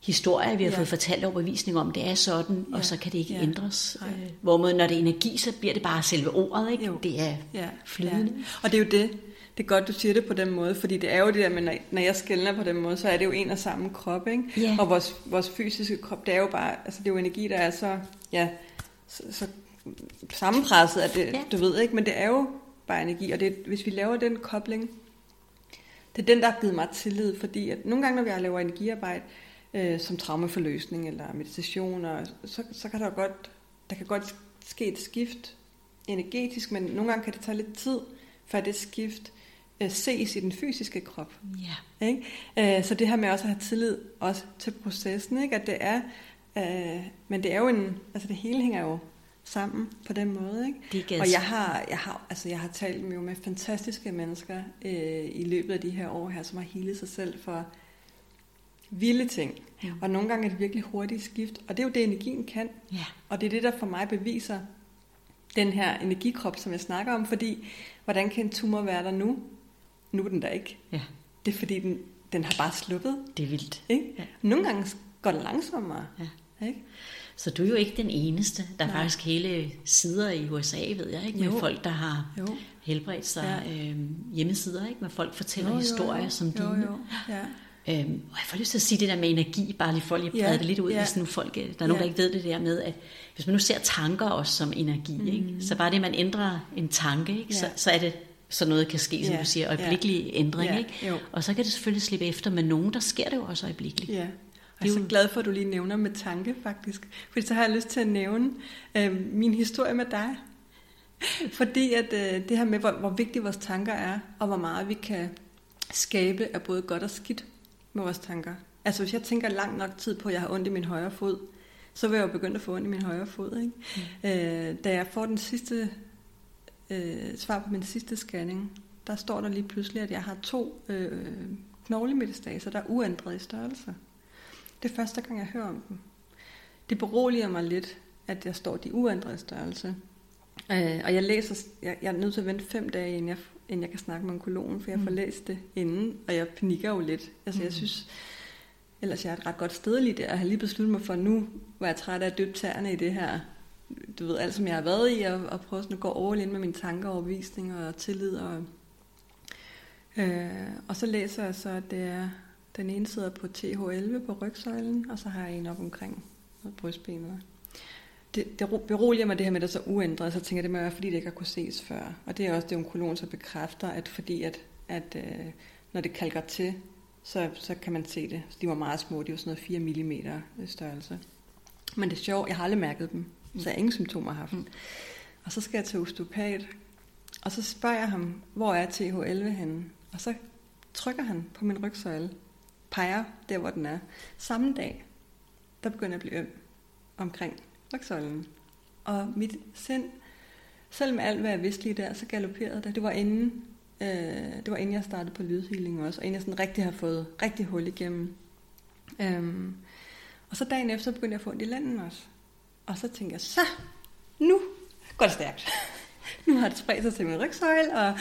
historier, vi har Ja. fået fortalt overbevisning om, det er sådan, Ja. og så kan det ikke Ja. ændres. Nej. Øh, Hvorimod, når det er energi, så bliver det bare selve ordet, ikke? Jo. Det er Ja, flydende. Ja. Og det er jo det. Det er godt, du siger det på den måde, fordi det er jo det der med, når- jeg skældner på den måde, så er det jo en og samme krop, ikke? Ja. Og vores, vores fysiske krop, det er jo bare, altså det er jo energi, der er så, ja, så, så sammenpresset, at det, ja. Du ved ikke, men det er jo bare energi, og det, hvis vi laver den kobling, det er den, der har givet mig tillid, fordi at nogle gange, når vi laver energiarbejde, øh, som traumeforløsning eller meditation, og, så, så kan der godt, der kan godt ske et skift energetisk, men nogle gange kan det tage lidt tid, før det skift øh, ses i den fysiske krop. Ja. Ikke? Øh, så det her med også at have tillid også til processen, ikke? at det er, øh, men det er jo en, altså det hele hænger jo sammen på den måde. Ikke? Kan Og jeg har, jeg har, altså jeg har talt med, jo med fantastiske mennesker øh, i løbet af de her år her, som har healet sig selv for vilde ting. Ja. Og nogle gange er det virkelig hurtigt skift, og det er jo det, energien kan. Ja. Og det er det, der for mig beviser den her energikrop, som jeg snakker om, fordi hvordan kan en tumor være der nu? Nu er den der ikke. ja, Det er fordi, den, den har bare sluppet. det er vildt. Ikke? Ja. Nogle gange går det langsommere. Ja. Ikke? Så du er jo ikke den eneste. Der er Nej. faktisk hele sider i USA, ved jeg, ikke? Med Jo. folk, der har Jo. helbredt sig Ja. øh, hjemmesider, ikke? Med folk fortæller Jo, historier jo. som jo, dine. jo. Ja. Øhm, og jeg får lyst til at sige det der med energi, bare lige for lige at Ja, det lidt ud, ja. hvis nu folk, øh, der er nogen, Ja. der ikke ved det der med, at hvis man nu ser tanker også som energi, mm. ikke? så bare det, man ændrer en tanke, ikke? Så, Ja. så er det så noget kan ske, som Ja, du siger, ja. øjeblikkelig ændring. Ja, Ikke? jo. Og så kan det selvfølgelig slippe efter med nogen, der sker det jo også øjeblikkeligt. Ja. Og jeg er så glad for, at du lige nævner med tanke, faktisk. Fordi så har jeg lyst til at nævne øh, min historie med dig. Fordi at øh, det her med, hvor, hvor vigtige vores tanker er, og hvor meget vi kan skabe af både godt og skidt med vores tanker. Altså hvis jeg tænker lang nok tid på, at jeg har ondt i min højre fod, så vil jeg jo begynde at få ondt i min højre fod. Ikke? Mm. Øh, da jeg får den sidste øh, svar på min sidste scanning, der står der lige pludselig, at jeg har to øh, knoglemetastaser, der er uændret i størrelse. Det er første gang, jeg hører om dem. Det beroliger mig lidt, at der står de uændrede størrelse. Øh, og jeg læser, jeg, jeg er nødt til at vente fem dage, inden jeg, inden jeg kan snakke med onkologen, for jeg får læst det inden, og jeg panikker jo lidt. Altså jeg synes, ellers jeg er et ret godt sted lige der, og har lige besluttet mig for, nu var jeg træt af at døbe tæerne i det her, du ved, alt som jeg har været i, og, og prøve sådan at gå all in med mine tanker og overbevisning og tillid. Og, øh, og så læser jeg så, at det er, den ene sidder på TH11 på rygsøjlen, og så har jeg en op omkring brystbenet. Det, det ro- beroliger mig det her med, at det er så uændret, så tænker jeg, det må være, fordi det ikke har kunne ses før. Og det er også det, onkologen så bekræfter, at fordi at, at øh, når det kalker til, så, så kan man se det. De var meget små, de var sådan noget 4 mm størrelse. Men det er sjovt, jeg har aldrig mærket dem, så jeg har ingen symptomer haft. Mm. Og så skal jeg til osteopat, og så spørger jeg ham, hvor er TH11 henne? Og så trykker han på min rygsøjle, peger der, hvor den er. Samme dag, der begynder jeg at blive øm omkring rygsøjlen. Og mit sind selvom alt, hvad jeg vidste lige der, så galopperede det. Det var inden, øh, det var inden jeg startede på lydhealing også, og inden jeg sådan rigtig har fået rigtig hul igennem. Øhm, og så dagen efter begyndte jeg at få ondt i lænden også. Og så tænkte jeg, så, nu går det stærkt. nu har det spredt sig til min rygsøjle, og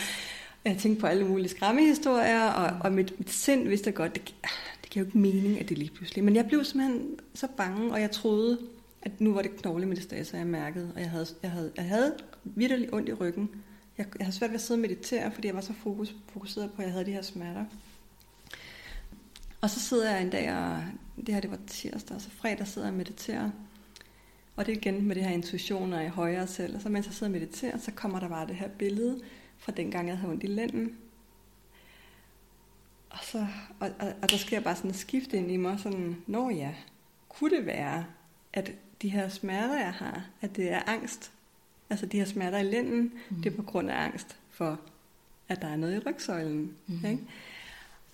jeg tænkte på alle mulige skræmmehistorier, og, og mit, mit sind vidste godt, det, det giver jo ikke mening, at det lige pludselig. Men jeg blev simpelthen så bange, og jeg troede, at nu var det knoglemeditase, jeg mærkede, og jeg havde, jeg havde, jeg havde virkelig ondt i ryggen. Jeg, jeg havde svært ved at sidde og meditere, fordi jeg var så fokus, fokuseret på, at jeg havde de her smerter. Og så sidder jeg en dag, og det her det var tirsdag, og så fredag sidder jeg og mediterer. Og det er igen med det her intuition og i højere selv. Og så mens jeg sidder og mediterer, så kommer der bare det her billede fra dengang, jeg havde ondt i lænden. Og, så, og, og, og der sker bare sådan et skift ind i mig, sådan, når ja, kunne det være, at de her smerter, jeg har, at det er angst. Altså de her smerter i lænden, mm. det er på grund af angst for, at der er noget i rygsøjlen. Mm. Ikke?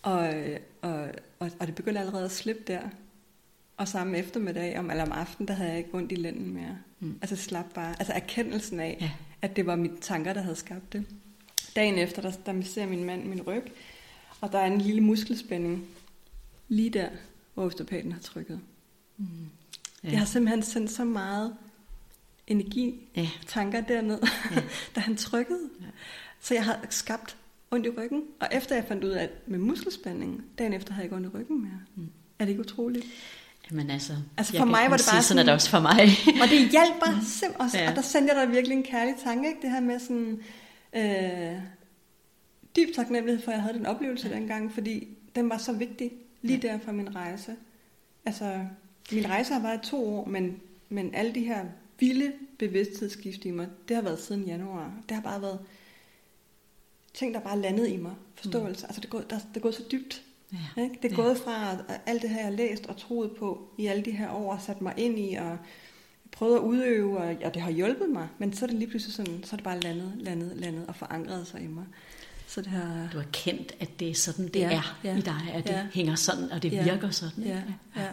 Og, og, og, og det begyndte allerede at slippe der. Og samme eftermiddag, om, eller om aftenen, der havde jeg ikke ondt i lænden mere. Mm. Altså slap bare. Altså erkendelsen af, ja. at det var mine tanker, der havde skabt det. Dagen efter, der, der ser min mand min ryg, og der er en lille muskelspænding lige der, hvor osteopaten har trykket. Mm. Ja. Jeg har simpelthen sendt så meget energi, ja. tanker derned, ja. da han trykkede. Ja. Så jeg har skabt ondt i ryggen. Og efter jeg fandt ud af, at med muskelspænding, dagen efter havde jeg ikke ondt i ryggen mere. Mm. Er det ikke utroligt? Jamen altså, altså for mig var det bare sådan, sådan er det også for mig. og det hjalp bare mm. simpelthen. Ja. Og der sendte jeg dig virkelig en kærlig tanke, ikke? det her med sådan, øh, dyb taknemmelighed for, at jeg havde den oplevelse ja. dengang, fordi den var så vigtig lige ja. der for min rejse. Altså, min rejse har været to år, men, men alle de her vilde bevidsthedsskift i mig, det har været siden januar. Det har bare været ting, der bare landet i mig. Forståelse. Mm. Altså, det gået, der, det gået så dybt. Ja. Ikke? Det er ja. gået fra at alt det her, jeg har læst og troet på i alle de her år, og sat mig ind i, og prøvet at udøve, og, og det har hjulpet mig. Men så er det lige pludselig sådan, så er det bare landet, landet, landet og forankret sig i mig. Så det har... Du har kendt, at det er sådan, det ja, er ja, i dig, at det ja. hænger sådan, og det ja, virker sådan. Ja, ja. ja.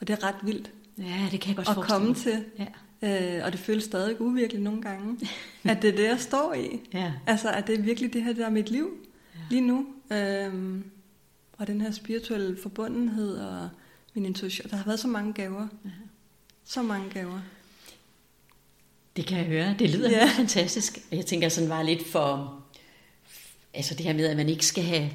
Og det er ret vildt. Ja, det kan jeg godt at komme til. Ja. Øh, og det føles stadig uvirkeligt nogle gange, at det er det, jeg står i. Ja. Altså, at det er virkelig det her, der er mit liv ja. lige nu. Øhm, og den her spirituelle forbundenhed og min intuition. Der har været så mange gaver. Ja. Så mange gaver. Det kan jeg høre. Det lyder ja. fantastisk. Jeg tænker sådan var lidt for... Altså det her med, at man ikke skal have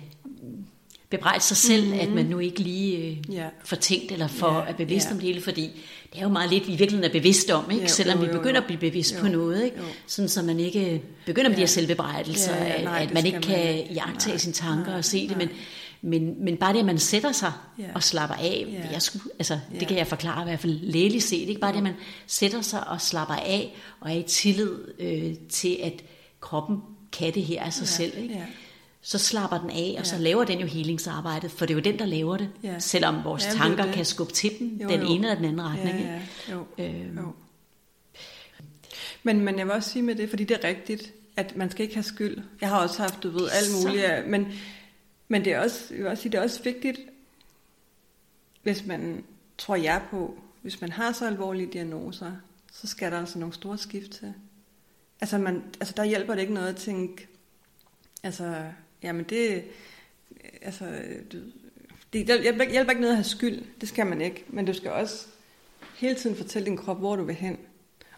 bebrejde sig selv, mm-hmm. at man nu ikke lige øh, yeah. får tænkt eller for yeah. er bevidst yeah. om det hele, fordi det er jo meget lidt, vi virkelig er bevidste om, ikke? Ja, selvom jo, jo, jo. vi begynder at blive bevidst jo, på noget, ikke? sådan så man ikke begynder med ja. de her selvbebrejdelser, ja, ja, nej, at man ikke kan jagtage sine tanker nej, og se det, men, men, men bare det, at man sætter sig ja. og slapper af, ja. jeg skulle, altså, ja. det kan jeg forklare i hvert fald lægeligt set, ikke? bare det, at man sætter sig og slapper af og er i tillid øh, til, at kroppen kan det her af sig ja. selv, ikke? Ja så slapper den af, og ja. så laver den jo healingsarbejdet, for det er jo den, der laver det, ja. selvom vores ja, tanker det. kan skubbe til den, jo, den jo. ene eller den anden retning. Ja, ja. Jo. Øhm. Jo. Men, men jeg vil også sige med det, fordi det er rigtigt, at man skal ikke have skyld. Jeg har også haft, du ved, alt muligt, så. men, men det er også, jeg vil også sige, det er også vigtigt, hvis man, tror jeg på, hvis man har så alvorlige diagnoser, så skal der altså nogle store skift til. Altså, man, altså der hjælper det ikke noget at tænke, altså Jamen det, altså, du, det hjælper, hjælper ikke noget at have skyld. Det skal man ikke. Men du skal også hele tiden fortælle din krop, hvor du vil hen.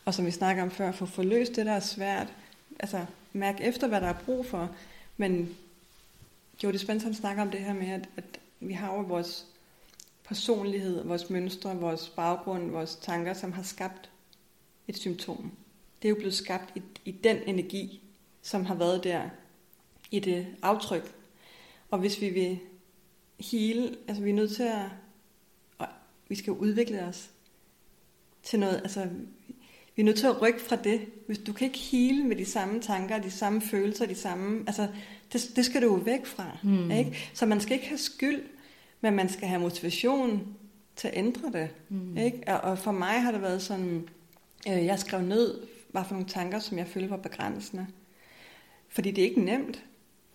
Og som vi snakker om før, få forløst det, der er svært. Altså, mærk efter, hvad der er brug for. Men jo, det Spencer snakker om det her med, at, at vi har jo vores personlighed, vores mønstre, vores baggrund, vores tanker, som har skabt et symptom. Det er jo blevet skabt i, i den energi, som har været der i det aftryk. Og hvis vi vil hele, altså vi er nødt til at, og vi skal udvikle os til noget, altså vi er nødt til at rykke fra det. Hvis du kan ikke hele med de samme tanker, de samme følelser, de samme, altså det, det skal du jo væk fra. Mm. Ikke? Så man skal ikke have skyld, men man skal have motivation til at ændre det. Mm. Ikke? Og, og for mig har det været sådan, øh, jeg skrev ned, hvad for nogle tanker, som jeg følte var begrænsende. Fordi det er ikke nemt.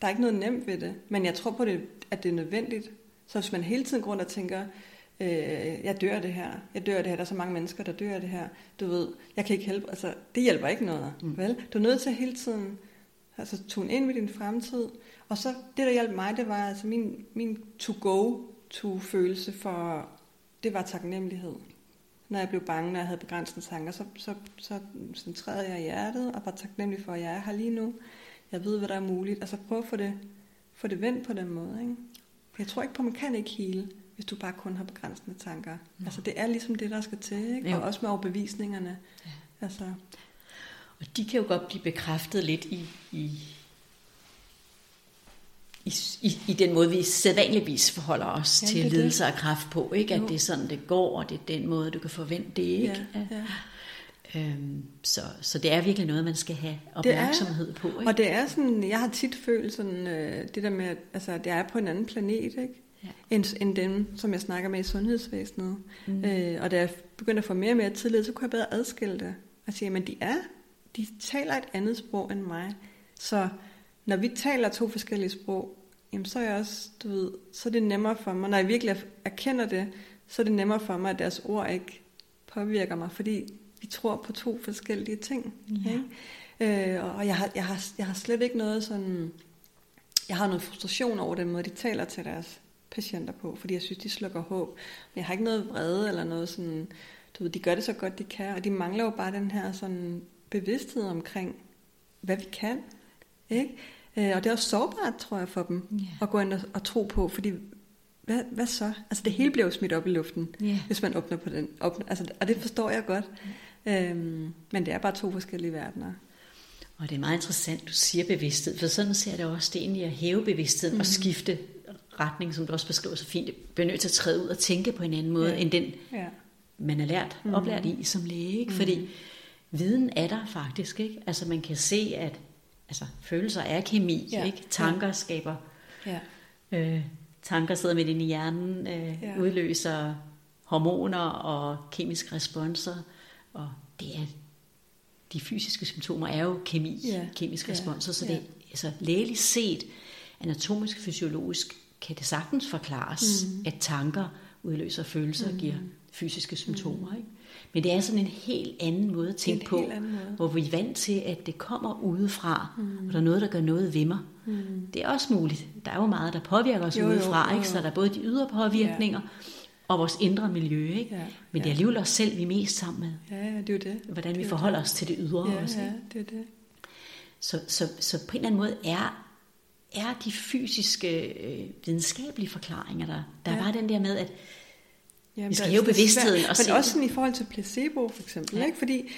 Der er ikke noget nemt ved det, men jeg tror på, det, at det er nødvendigt. Så hvis man hele tiden går rundt og tænker, øh, jeg dør det her, jeg dør det her, der er så mange mennesker, der dør det her, du ved, jeg kan ikke hjælpe, altså det hjælper ikke noget, mm. vel? Du er nødt til hele tiden, altså tune ind med din fremtid, og så det, der hjalp mig, det var altså min, min to-go-to-følelse for, det var taknemmelighed. Når jeg blev bange, når jeg havde begrænsende tanker, så, så, så centrerede jeg hjertet og var taknemmelig for, at jeg er her lige nu. Jeg ved, hvad der er muligt. Altså prøv at få det, få det vendt på den måde. Ikke? Jeg tror ikke på, at man kan ikke hele, hvis du bare kun har begrænsende tanker. Ja. Altså det er ligesom det, der skal til. Ikke? Og også med overbevisningerne. Ja. Altså. Og de kan jo godt blive bekræftet lidt i, i i, i, i den måde, vi sædvanligvis forholder os ja, til lidelse og kraft på. Ikke? At jo. det er sådan, det går, og det er den måde, du kan forvente det. Ikke? Ja, ja. Øhm, så, så det er virkelig noget, man skal have opmærksomhed det er, på. Ikke? Og det er sådan, jeg har tit følt sådan, øh, det der med, at altså, det er på en anden planet, ikke? Ja. End, end dem, som jeg snakker med i sundhedsvæsenet. Mm. Øh, og da jeg begyndte at få mere og mere tillid, så kunne jeg bedre adskille det. Og sige, men de er, de taler et andet sprog end mig. Så når vi taler to forskellige sprog, jamen så er jeg også, du ved, så er det nemmere for mig, når jeg virkelig erkender det, så er det nemmere for mig, at deres ord ikke påvirker mig, fordi vi tror på to forskellige ting. Ja. Ikke? Øh, og jeg har, jeg, har, jeg har slet ikke noget sådan, jeg har noget frustration over den måde, de taler til deres patienter på, fordi jeg synes, de slukker håb. Men jeg har ikke noget vrede eller noget sådan, du ved, de gør det så godt, de kan, og de mangler jo bare den her sådan bevidsthed omkring, hvad vi kan. Ikke? Øh, og det er også sårbart, tror jeg, for dem yeah. at gå ind og, og tro på, fordi hvad, hvad så? Altså det hele bliver jo smidt op i luften, yeah. hvis man åbner på den. Åbner, altså, og det forstår jeg godt. Yeah. Øhm, men det er bare to forskellige verdener. Og det er meget interessant, du siger bevidsthed, for sådan ser det også, det er egentlig at hæve bevidstheden mm. og skifte retning, som du også beskriver så fint. Det nødt til at træde ud og tænke på en anden måde, yeah. end den, yeah. man er lært, mm. oplært i som læge. Ikke? Mm. Fordi viden er der faktisk. Ikke? Altså man kan se, at altså, følelser er kemi, ja. ikke? Tanker ja. skaber. Ja. Øh, tanker sidder inde i hjernen, øh, ja. udløser hormoner og kemiske responser, og det er de fysiske symptomer er jo kemi, ja. kemiske ja. responser, så det altså lægeligt set, anatomisk, fysiologisk, kan det sagtens forklares, mm. at tanker udløser følelser mm. og giver fysiske symptomer. Mm. Ikke? Men det er sådan en helt anden måde at tænke på, måde. hvor vi er vant til, at det kommer udefra, mm. og der er noget, der gør noget ved mig. Mm. Det er også muligt. Der er jo meget, der påvirker os jo, udefra, jo, jo, jo. så der er både de ydre påvirkninger, ja. og vores indre miljø. Ikke? Ja, Men det er alligevel os selv, vi er mest sammen med. Ja, ja det er det. Hvordan det vi forholder det. os til det ydre ja, også. Ja, det er det. Så, så, så på en eller anden måde er, er de fysiske øh, videnskabelige forklaringer der. Der ja. bare den der med, at Jamen, vi skal hæve bevidstheden. Og men også sådan i forhold til placebo for eksempel. Ja. Ikke? Fordi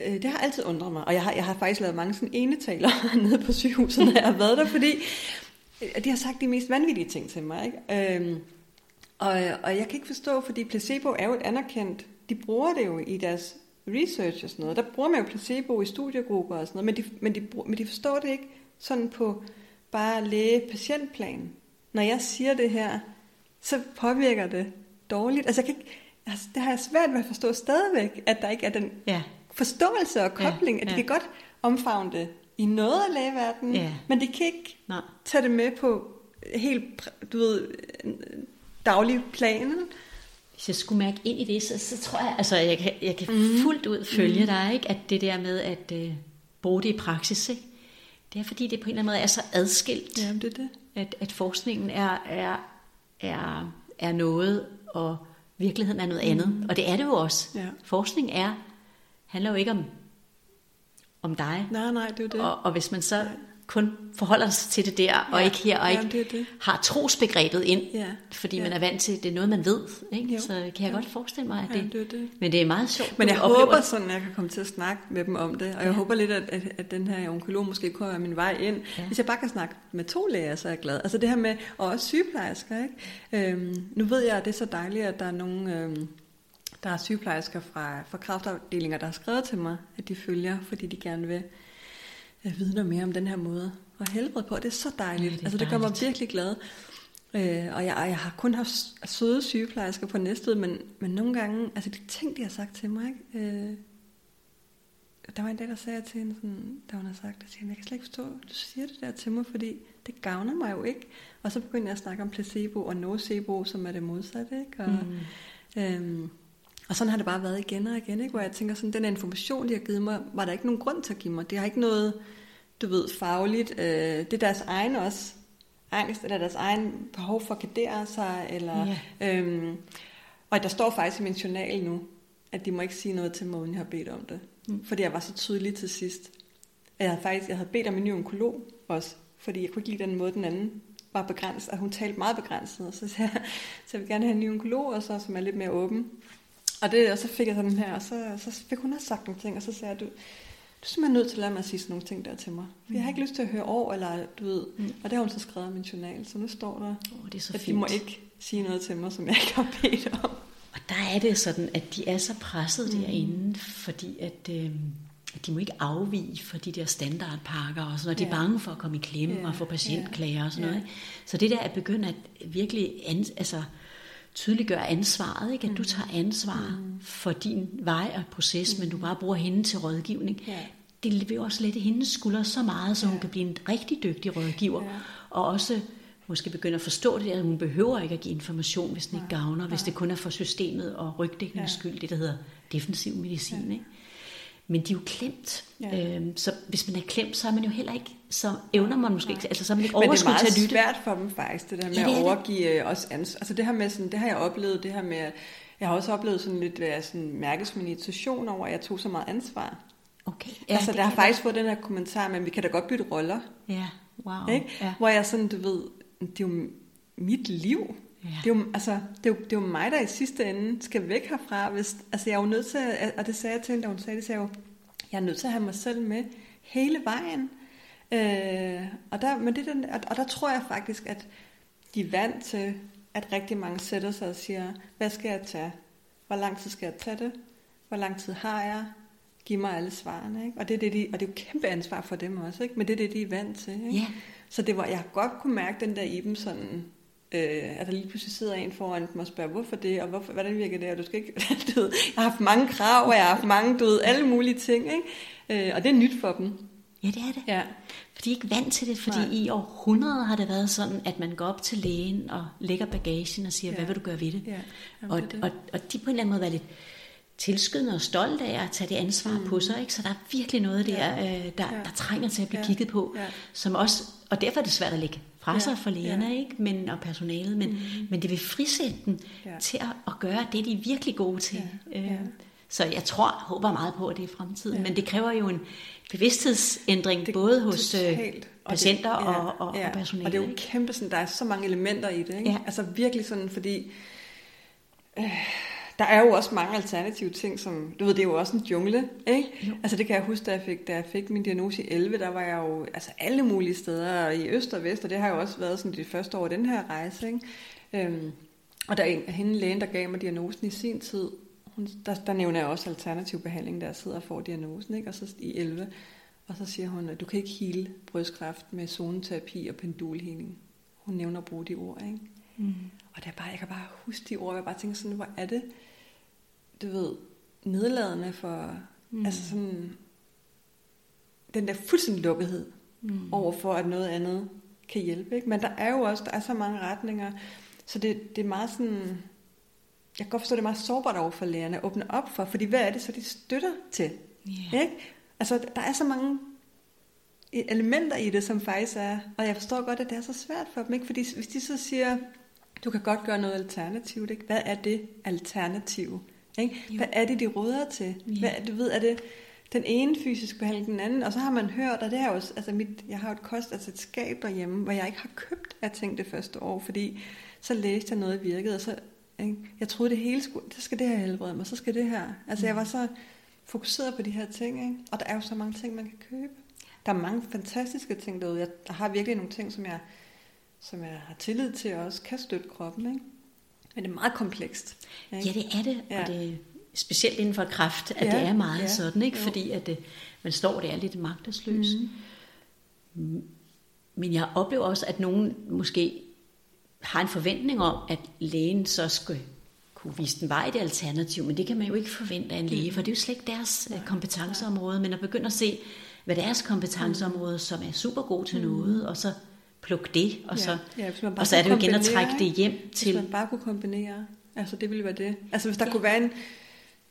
øh, det har altid undret mig. Og jeg har, jeg har faktisk lavet mange sådan enetaler nede på sygehuset, når jeg har været der. Fordi øh, de har sagt de mest vanvittige ting til mig. Ikke? Øhm, og, og jeg kan ikke forstå, fordi placebo er jo et anerkendt. De bruger det jo i deres research og sådan noget. Der bruger man jo placebo i studiegrupper og sådan noget. Men de, men de, men de forstår det ikke sådan på bare læge-patientplan. Når jeg siger det her, så påvirker det dårligt. Altså, jeg kan ikke, altså, det har jeg svært ved at forstå stadigvæk, at der ikke er den ja. forståelse og kobling, ja, ja. at de kan godt omfavne det i noget af lægeverdenen, ja. men de kan ikke Nej. tage det med på helt, du ved, daglig planen. Hvis jeg skulle mærke ind i det, så, så tror jeg, altså jeg kan, jeg kan mm. fuldt ud følge mm. dig, ikke? at det der med at øh, bruge det i praksis, ikke? det er fordi det på en eller anden måde er så adskilt, Jamen, det er det. At, at forskningen er, er, er, er noget, og virkeligheden er noget andet. Mm. Og det er det jo også. Ja. Forskning er, handler jo ikke om, om dig. Nej, nej, det er det. Og, og hvis man så kun forholder sig til det der, ja. og ikke her, og ikke det det. har trosbegrebet ind, ja. fordi ja. man er vant til, det er noget, man ved. Ikke? Så kan jeg ja. godt forestille mig, at det, ja, det, det. Men det er meget sjovt. Men jeg håber sådan, at jeg kan komme til at snakke med dem om det, og ja. jeg håber lidt, at, at, at den her onkolog måske kunne være min vej ind. Ja. Hvis jeg bare kan snakke med to læger, så er jeg glad. Altså det her med, og også sygeplejersker. Ikke? Øhm, nu ved jeg, at det er så dejligt, at der er nogle... Øhm, der er sygeplejersker fra, fra kraftafdelinger, der har skrevet til mig, at de følger, fordi de gerne vil jeg vidner mere om den her måde at helbrede på. Det er så dejligt. Ja, det altså det gør mig virkelig glad. Øh, og jeg, jeg har kun haft søde sygeplejersker på næstet, men, men nogle gange, altså de ting, de har sagt til mig, ikke? Øh, der var en dag, der sagde jeg til hende, sådan, da hun havde sagt det, siger, jeg kan slet ikke forstå, du siger det der til mig, fordi det gavner mig jo ikke. Og så begyndte jeg at snakke om placebo og nocebo, som er det modsatte. Ikke? Og, mm. øhm, og sådan har det bare været igen og igen, ikke? hvor jeg tænker, sådan, den information, de har givet mig, var der ikke nogen grund til at give mig. Det har ikke noget, du ved, fagligt. Øh, det er deres egen også angst, eller deres egen behov for at gardere sig. Eller, yeah. øhm, og der står faktisk i min journal nu, at de må ikke sige noget til mig, uden jeg har bedt om det. Mm. Fordi jeg var så tydelig til sidst. Jeg havde faktisk jeg havde bedt om en ny onkolog også, fordi jeg kunne ikke lide den måde, den anden var begrænset, og hun talte meget begrænset, og så sagde jeg, så jeg vil gerne have en ny onkolog, og så, som er lidt mere åben. Og, det, og så fik jeg sådan her, og så, så fik hun også sagt nogle ting, og så sagde jeg, du, du er simpelthen nødt til at lade mig sige sådan nogle ting der til mig. For jeg har ikke lyst til at høre over, eller du ved. Mm. Og det har hun så skrevet i min journal, så nu står der, oh, det er så at fint. de må ikke sige noget til mig, som jeg ikke har bedt om. Og der er det sådan, at de er så presset mm. derinde, fordi at, øh, at de må ikke afvige for de der standardpakker, og sådan noget. De er ja. bange for at komme i klemme ja. og få patientklager og sådan noget. Ikke? Så det der at begynde at virkelig ans- altså, tydeliggøre ansvaret, ikke? at du mm. tager ansvar mm. for din vej og proces, mm. men du bare bruger hende til rådgivning. Ja. Det vil også lette hendes skuldre så meget, så ja. hun kan blive en rigtig dygtig rådgiver, ja. og også måske begynde at forstå det, at hun behøver ikke at give information, hvis den ikke gavner, hvis det kun er for systemet og rygdækningens ja. skyld, det der hedder defensiv medicin. Ja. Ikke? Men de er jo klemt. Ja. Øhm, så hvis man er klemt, så er man jo heller ikke, så evner man måske ikke, altså så er man ikke overskud til at lytte. Men det er meget svært for dem faktisk, det der med ja, det at overgive det. os ansvar. Altså det her med sådan, det har jeg oplevet, det her med, jeg har også oplevet sådan lidt, at sådan mærkes min irritation over, at jeg tog så meget ansvar. Okay. Ja, altså der har faktisk fået den her kommentar, men vi kan da godt bytte roller. Ja, wow. Ikke? Ja. Hvor jeg sådan, du ved, det er jo mit liv. Ja. Det, er jo, altså, det, er jo, det er jo mig, der i sidste ende skal væk herfra. Hvis, altså jeg er jo nødt til, at, og det sagde jeg til hende, da hun sagde det, sagde jeg jo, jeg er nødt til at have mig selv med hele vejen. Øh, og, der, men det, den, og der tror jeg faktisk, at de er vant til, at rigtig mange sætter sig og siger, hvad skal jeg tage? Hvor lang tid skal jeg tage det? Hvor lang tid har jeg? Giv mig alle svarene. Ikke? Og, det er det, de, og det er jo kæmpe ansvar for dem også, ikke? men det er det, de er vant til. Ikke? Yeah. Så det var, jeg godt kunne mærke den der i dem sådan, øh, at der lige pludselig sidder en foran dem og spørger, hvorfor det, og hvorfor, hvordan virker det, og du skal ikke, du ved, jeg har haft mange krav, og jeg har haft mange, du ved, alle mulige ting, ikke? Øh, og det er nyt for dem. Ja, det er det. Ja. For de er ikke vant til det, fordi Nej. i århundreder har det været sådan, at man går op til lægen og lægger bagagen og siger, ja. hvad vil du gøre ved det? Ja. Jamen, og, det. Og, og de på en eller anden måde var lidt tilskyndende og stolte af at tage det ansvar mm. på sig. Ikke? Så der er virkelig noget der, ja. øh, der, ja. der trænger til at blive ja. kigget på, ja. som også, og derfor er det svært at lægge fra sig for lægerne ja. ikke? Men, og personalet, men, mm. men det vil frisætte dem ja. til at, at gøre det, de er virkelig gode til. Ja. Ja. Øh, så jeg tror, håber meget på, at det er fremtiden. Ja. Men det kræver jo en bevidsthedsændring, det, både hos øh, totalt. patienter og, det, ja, og, og, ja. og personale. Og det er jo kæmpe, sådan, der er så mange elementer i det. Ikke? Ja. Altså virkelig sådan, fordi... Øh, der er jo også mange alternative ting, som, du ved, det er jo også en jungle, ikke? Jo. Altså det kan jeg huske, da jeg, fik, da jeg fik min diagnose i 11, der var jeg jo altså alle mulige steder i øst og vest, og det har jo også været sådan det første år af den her rejse, ikke? Øhm, og der er en, hende lægen, der gav mig diagnosen i sin tid, hun, der, der nævner jeg også alternativ behandling, der jeg sidder og får diagnosen, ikke? Og så i 11, og så siger hun, at du kan ikke hele brystkræft med zoneterapi og pendulhealing. Hun nævner at bruge de ord, ikke? Mm. Og det er bare, jeg kan bare huske de ord, jeg bare tænker sådan, hvor er det, du ved, nedladende for, mm. altså sådan, den der fuldstændig lukkethed mm. over for, at noget andet kan hjælpe. Ikke? Men der er jo også, der er så mange retninger, så det, det er meget sådan, jeg kan godt forstå, det er meget sårbart over for lærerne at åbne op for, fordi hvad er det så, de støtter til? Yeah. Ikke? Altså, der er så mange elementer i det, som faktisk er, og jeg forstår godt, at det er så svært for dem, ikke? fordi hvis de så siger, du kan godt gøre noget alternativt, ikke? hvad er det alternative? Ikke? Hvad er det, de råder til? Ja. Hvad, du ved, er det den ene fysisk behandling, den anden, og så har man hørt, og det er jo altså mit, jeg har jo et kost, altså et skab derhjemme, hvor jeg ikke har købt af ting det første år, fordi så læste jeg noget, virkede, og så, ikke? jeg troede det hele skulle, så skal det her helbrede mig, så skal det her. Altså jeg var så fokuseret på de her ting, ikke? og der er jo så mange ting, man kan købe. Der er mange fantastiske ting derude. Jeg der har virkelig nogle ting, som jeg, som jeg har tillid til, og også kan støtte kroppen. Ikke? Men det er meget komplekst. Ikke? Ja, det er det. Ja. Og det specielt inden for kraft, at ja, det er meget ja, sådan, ikke? Jo. fordi at det, man står der lidt magtesløs. Mm. Men jeg oplever også, at nogen måske har en forventning om, at lægen så skal kunne vise den vej i det alternativ, men det kan man jo ikke forvente af en læge, for det er jo slet ikke deres øh, kompetenceområde, men at begynde at se, hvad deres kompetenceområde, som er super god til noget, og så plukke det, og så, Ja, ja, hvis og så er det jo igen at trække det ikke? hjem Hvis til... man bare kunne kombinere, altså det ville være det. Altså hvis der Ja. kunne være en,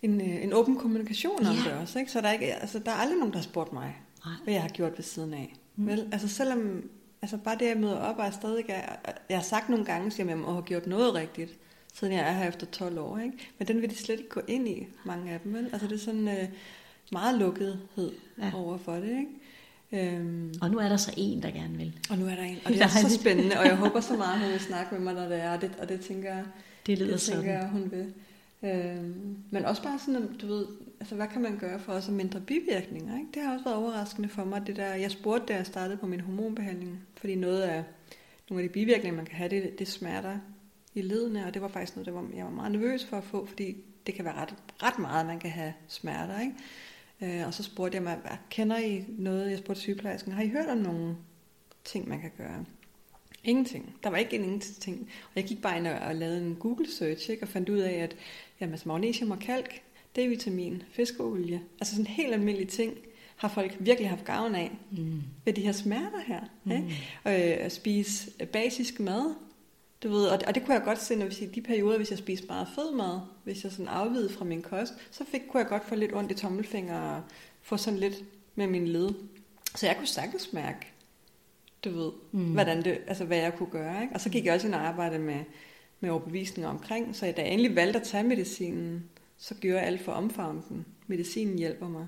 en, øh, en åben kommunikation om Ja. det også, ikke? så der er, ikke, altså, der er aldrig nogen, der har spurgt mig, Nej. hvad jeg har gjort ved siden af. Mm. Vel? Altså selvom, altså bare det, jeg møder op, og jeg stadig er, jeg har sagt nogle gange, at jeg må have gjort noget rigtigt, siden jeg er her efter 12 år, ikke? men den vil de slet ikke gå ind i, mange af dem. Vel? Altså det er sådan øh, meget lukkethed ja. over for det. Ikke? Øhm, Og nu er der så en, der gerne vil. og nu er der en, og det er så spændende, og jeg håber så meget, hun vil snakke med mig, når det er, og det, og det tænker jeg, Det lyder det tænker jeg, hun vil. Øhm, men også bare sådan, at, du ved, altså hvad kan man gøre for også mindre bivirkninger, ikke? Det har også været overraskende for mig, det der, jeg spurgte, da jeg startede på min hormonbehandling, fordi noget af, nogle af de bivirkninger, man kan have, det, det smerter i ledene, og det var faktisk noget, der var, jeg var meget nervøs for at få, fordi det kan være ret, ret meget, man kan have smerter, ikke? Øh, og så spurgte jeg mig, hvad, kender I noget, jeg spurgte sygeplejersken, har I hørt om nogle ting, man kan gøre? Ingenting. Der var ikke en ingenting. Og jeg gik bare ind og, lavede en Google search, ikke, og fandt ud af, at jamen, magnesium og kalk, D-vitamin, fiskeolie, altså sådan helt almindelige ting, har folk virkelig haft gavn af Mm. ved de her smerter her. Mm. Ikke? Og øh, at spise basisk mad, du ved, og, og det kunne jeg godt se, når vi siger, de perioder, hvis jeg spiste meget fed mad, hvis jeg sådan afvide fra min kost, så fik, kunne jeg godt få lidt ondt i tommelfinger og få sådan lidt med min led. Så jeg kunne sagtens mærke, du ved, Mm. hvordan det, altså hvad jeg kunne gøre. Ikke? Og så gik jeg også ind og arbejdede med, med overbevisninger omkring, så da jeg endelig valgte at tage medicinen, så gjorde jeg alt for at omfavne den. Medicinen hjælper mig.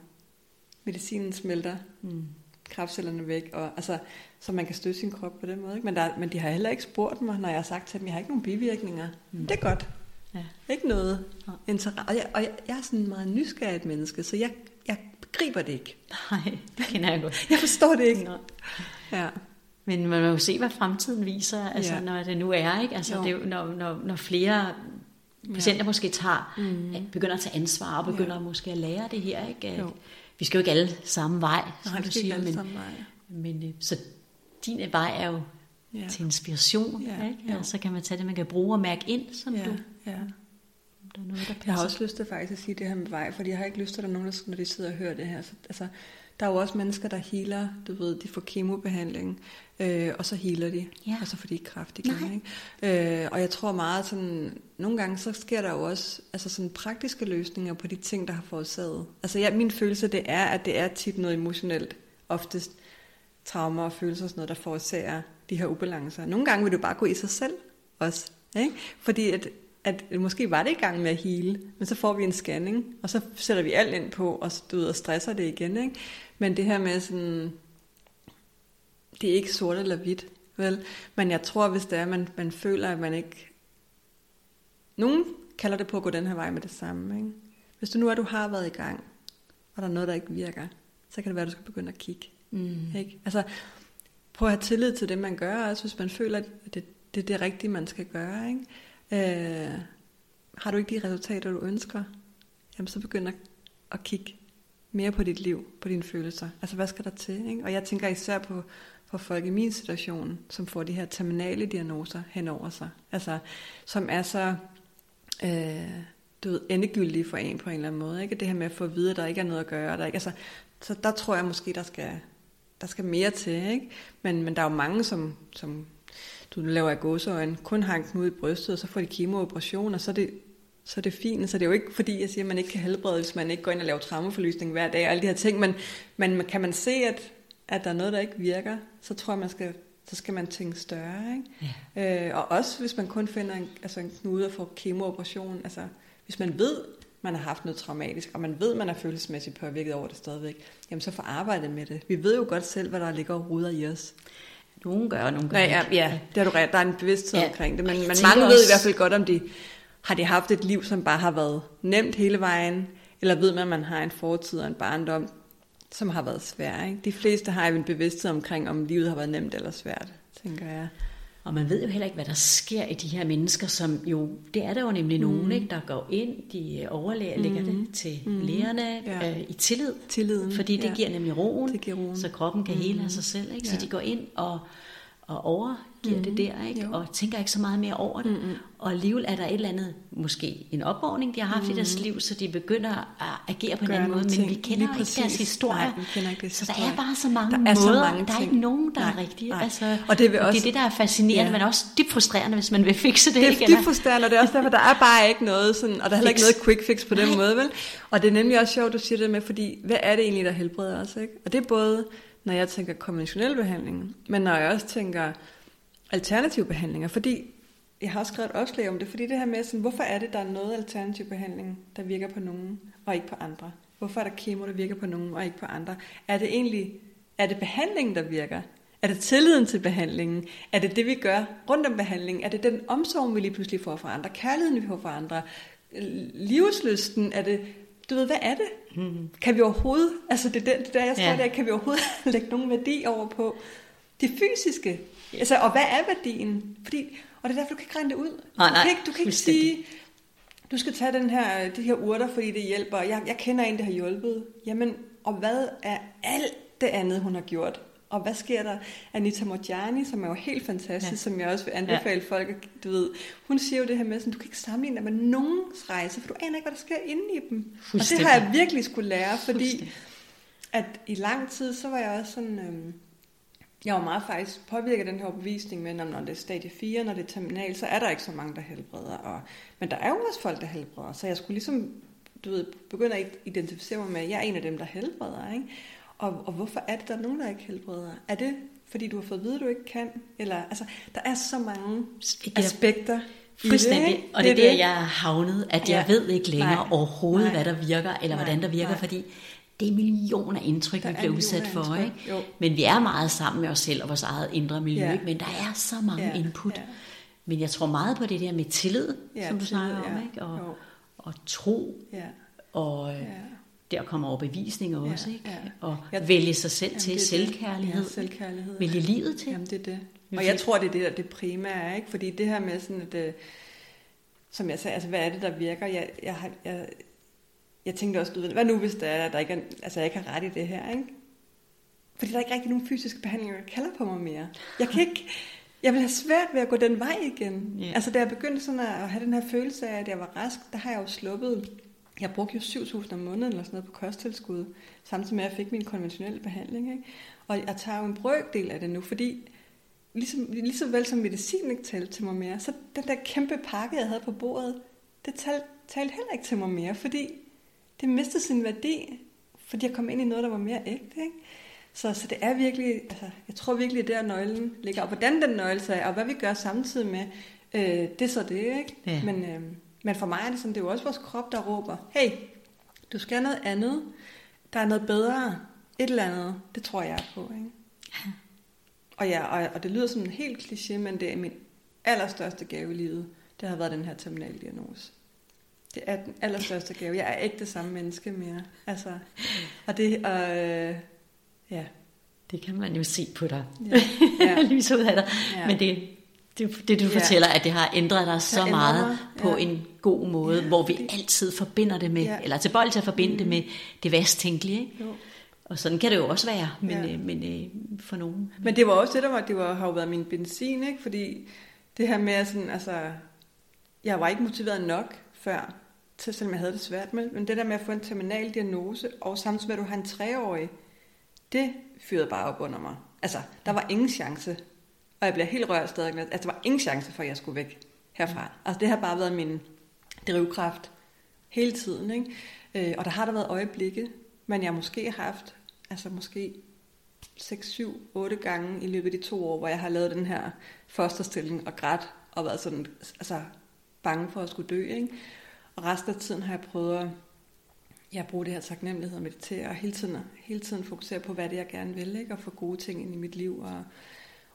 Medicinen smelter Mm. Kraftcellerne væk, og, altså, så man kan støtte sin krop på den måde. Ikke? Men, der, men de har heller ikke spurgt mig, når jeg har sagt til dem, jeg har ikke nogen bivirkninger. Mm. Det er godt. Ja. Ikke noget interesse. Og, jeg, og jeg, jeg er sådan en meget nysgerrigt menneske, så jeg, jeg begriber det ikke. Nej, det kender jeg godt. Jeg forstår det ikke. Nå. Ja. Men man må jo se, hvad fremtiden viser, altså, Ja. når det nu er, ikke? Altså, Jo. det når, når, når flere patienter måske tager, mm. begynder at tage ansvar og begynder Ja. måske at lære det her, ikke? At Jo. Vi skal jo ikke alle samme vej, som Nej, du siger, men, samme vej. men øh, så din vej er jo Ja. til inspiration, Ja, ikke? jo. Og så kan man tage det, man kan bruge og mærke ind, som Ja, du, ja. der er noget, der passer. Jeg har også lyst til faktisk at sige det her med vej, fordi jeg har ikke lyst til, at der er nogen, der, når de sidder og hører det her. Så, altså, der er jo også mennesker, der healer, du ved, de får kemobehandling, øh, og så healer de, Ja. og så får de ikke kræft igen. Ikke? Øh, og jeg tror meget sådan, nogle gange så sker der jo også altså sådan praktiske løsninger på de ting, der har forårsaget. Altså ja, min følelse det er, at det er tit noget emotionelt, oftest traumer og følelser og sådan noget, der forårsager de her ubalancer. Nogle gange vil du bare gå i sig selv også, ikke? fordi at, at måske var det i gang med at hele, men så får vi en scanning, og så sætter vi alt ind på, og, du ved, og stresser det igen. Ikke? Men det her med sådan, det er ikke sort eller hvidt, vel? Men jeg tror, hvis det er, man, man føler, at man ikke... Nogen kalder det på at gå den her vej med det samme. Ikke? Hvis du nu er, du har været i gang, og der er noget, der ikke virker, så kan det være, at du skal begynde at kigge. Mm. Ikke? Altså, prøv at have tillid til det, man gør, også hvis man føler, at det, det er det rigtige, man skal gøre. Ikke? Øh, har du ikke de resultater, du ønsker, jamen så begynd at, at kigge mere på dit liv, på dine følelser. Altså, hvad skal der til? Ikke? Og jeg tænker især på for folk i min situation, som får de her terminale diagnoser hen over sig. Altså, som er så øh, du ved, endegyldige for en på en eller anden måde. Ikke? Det her med at få at vide, at der ikke er noget at gøre. Der ikke, altså, så der tror jeg måske, der skal, der skal mere til. Ikke? Men, men der er jo mange, som, som du laver af gåseøjne, kun har en knude i brystet, og så får de kemooperation, og så er det, så er det fint. Så det er jo ikke fordi, jeg siger, at man ikke kan helbrede, hvis man ikke går ind og laver traumeforlysning hver dag, og alle de her ting, men, men kan man se, at, at der er noget, der ikke virker, så tror jeg, man skal, så skal man tænke større. Ikke? Ja. Øh, og også hvis man kun finder en, altså en knude og får kemooperation, altså hvis man ved, man har haft noget traumatisk, og man ved, man er følelsesmæssigt påvirket over det stadigvæk, jamen så få arbejdet med det. Vi ved jo godt selv, hvad der ligger og ruder i os. Nogen gør, og nogen gør Nej, ja, ja, det har du ret. Der er en bevidsthed Ja, omkring det, men, tænker mange ved også- i hvert fald godt, om de har de haft et liv, som bare har været nemt hele vejen, eller ved man, at man har en fortid og en barndom, som har været svær. Ikke? De fleste har jo en bevidsthed omkring, om livet har været nemt eller svært, tænker jeg. Og man ved jo heller ikke, hvad der sker i de her mennesker, som jo, det er der jo nemlig mm. nogen, ikke, der går ind, de overlæger, mm. lægger det til mm. lægerne Ja. øh, i tillid, Tilliden. fordi det ja. giver nemlig roen, Det giver roen. så kroppen kan hele af sig selv. Ikke? Så Ja. de går ind og, og overgiver mm. det der, ikke? og tænker ikke så meget mere over det. Mm-hmm. Og alligevel er der et eller andet, måske en opvågning, de har haft mm. i deres liv, så de begynder at agere på en anden måde, men vi kender ikke præcis. deres historie. Nej, vi kender ikke deres så der er bare så mange der er måder, så mange der er ikke nogen, der nej, er rigtige. Altså, og det, også, det er det, der er fascinerende, ja. men også dybt frustrerende, hvis man vil fikse det. Det er dybt frustrerende, og det er også derfor, der er bare ikke noget sådan, og der er heller ikke noget quick fix på den nej. måde, vel? Og det er nemlig også sjovt, du siger det med, fordi hvad er det egentlig, der helbreder os, ikke? Og det er både når jeg tænker konventionel behandling, men når jeg også tænker alternative behandlinger, fordi jeg har også skrevet et opslag om det, fordi det her med, sådan, hvorfor er det, der er noget alternativ behandling, der virker på nogen, og ikke på andre? Hvorfor er der kemo, der virker på nogen, og ikke på andre? Er det egentlig, er det behandlingen, der virker? Er det tilliden til behandlingen? Er det det, vi gør rundt om behandlingen? Er det den omsorg, vi lige pludselig får fra andre? Kærligheden, vi får fra andre? Livslysten? Er det du ved, hvad er det? Mm. Kan vi overhovedet, altså det er det der, jeg tror, ja. der, kan vi overhovedet lægge nogen værdi over på det fysiske? Altså, og hvad er værdien? Fordi, og det er derfor, du kan ikke regne det ud. Nej, du kan ikke, du kan ikke sige, du skal tage den her, de her urter, fordi det hjælper. Jeg, jeg kender en, der har hjulpet. Jamen, og hvad er alt det andet, hun har gjort? Og hvad sker der? Anita Mojani, som er jo helt fantastisk, ja. som jeg også vil anbefale ja. folk, du ved, hun siger jo det her med, at du kan ikke sammenligne dig med nogens rejse, for du aner ikke, hvad der sker inde i dem. Og det har jeg virkelig skulle lære, fordi at i lang tid, så var jeg også sådan, øhm, jeg var meget faktisk påvirket af den her overbevisning med, når det er stadie 4, når det er terminal, så er der ikke så mange, der helbreder. Og, men der er jo også folk, der helbreder, så jeg skulle ligesom du ved, begynde at identificere mig med, at jeg er en af dem, der helbreder. Ikke? Og, og hvorfor er det, der er nogen, der ikke helbreder? Er det, fordi du har fået at vide, at du ikke kan? Eller, altså, der er så mange aspekter Fuldstændig. Det, og det er det, der, jeg er havnet, at jeg ja. ved ikke længere Nej. overhovedet, Nej. hvad der virker, eller Nej. hvordan der virker, Nej. fordi det er millioner indtryk, der vi bliver udsat for. Ikke? Men vi er meget sammen med os selv og vores eget indre miljø, ja. ikke? men der er så mange ja. input. Ja. Men jeg tror meget på det der med tillid, ja, som du snakker ja. om, ikke? Og, og tro, ja. og ja der kommer overbevisning også, ja, ikke? Ja. Og jeg, vælge sig selv jamen, til, selvkærlighed. Ja, selvkærlighed. Vælge livet til. Jamen, det er det. Og jeg tror, det er det, der det primære ikke? Fordi det her med sådan, at, øh, som jeg sagde, altså, hvad er det, der virker? Jeg, jeg, jeg, jeg, tænkte også, du ved, hvad nu, hvis der, er, der ikke er, altså, jeg ikke har ret i det her, ikke? Fordi der er ikke rigtig nogen fysiske behandlinger, der kalder på mig mere. Jeg kan ikke, jeg vil have svært ved at gå den vej igen. Yeah. Altså, da jeg begyndte sådan at have den her følelse af, at jeg var rask, der har jeg jo sluppet jeg brugte jo 7.000 om måneden eller sådan noget på kosttilskud, samtidig med at jeg fik min konventionelle behandling. Ikke? Og jeg tager jo en brøkdel af det nu, fordi ligesom, lige så vel som medicin ikke talte til mig mere, så den der kæmpe pakke, jeg havde på bordet, det talte, talte heller ikke til mig mere, fordi det mistede sin værdi, fordi jeg kom ind i noget, der var mere ægte. Ikke? Så, så det er virkelig, altså, jeg tror virkelig, er der nøglen ligger. Og hvordan den nøgle så er, og hvad vi gør samtidig med, øh, det er så det, ikke? Ja. Men, øh, men for mig er det sådan, det er jo også vores krop, der råber, hey, du skal noget andet, der er noget bedre, et eller andet, det tror jeg på. Ikke? Ja. Og, ja, og, og det lyder som en helt kliché, men det er min allerstørste gave i livet, det har været den her terminaldiagnose. Det er den allerstørste gave. Jeg er ikke det samme menneske mere. Altså, og det, øh, ja. Det kan man jo se på dig. Ja. ja. Lys ud af dig. Ja. Men det, det, det du ja. fortæller, at det har ændret dig så meget mig. på ja. en god måde, ja, hvor vi det. altid forbinder det med, ja. eller til bold til at forbinde mm. det med det værst tænkelige. Ikke? Jo. Og sådan kan det jo også være, men, ja. øh, men øh, for nogen. Men det var også det, der var, det var, har jo været min benzin, ikke? fordi det her med sådan, altså, jeg var ikke motiveret nok før, til selvom jeg havde det svært med, men det der med at få en terminal diagnose, og samtidig med, at du har en treårig, det fyrede bare op under mig. Altså, der var ingen chance og jeg bliver helt rørt stadig. Altså, der var ingen chance for, at jeg skulle væk herfra. Mm. Altså, det har bare været min drivkraft hele tiden. Ikke? Øh, og der har der været øjeblikke, men jeg måske har haft, altså måske 6, 7, 8 gange i løbet af de to år, hvor jeg har lavet den her fosterstilling og grædt og været sådan, altså bange for at skulle dø. Ikke? Og resten af tiden har jeg prøvet at jeg bruger det her taknemmelighed og meditere, og hele tiden, hele tiden fokusere på, hvad det er, jeg gerne vil, ikke? og få gode ting ind i mit liv, og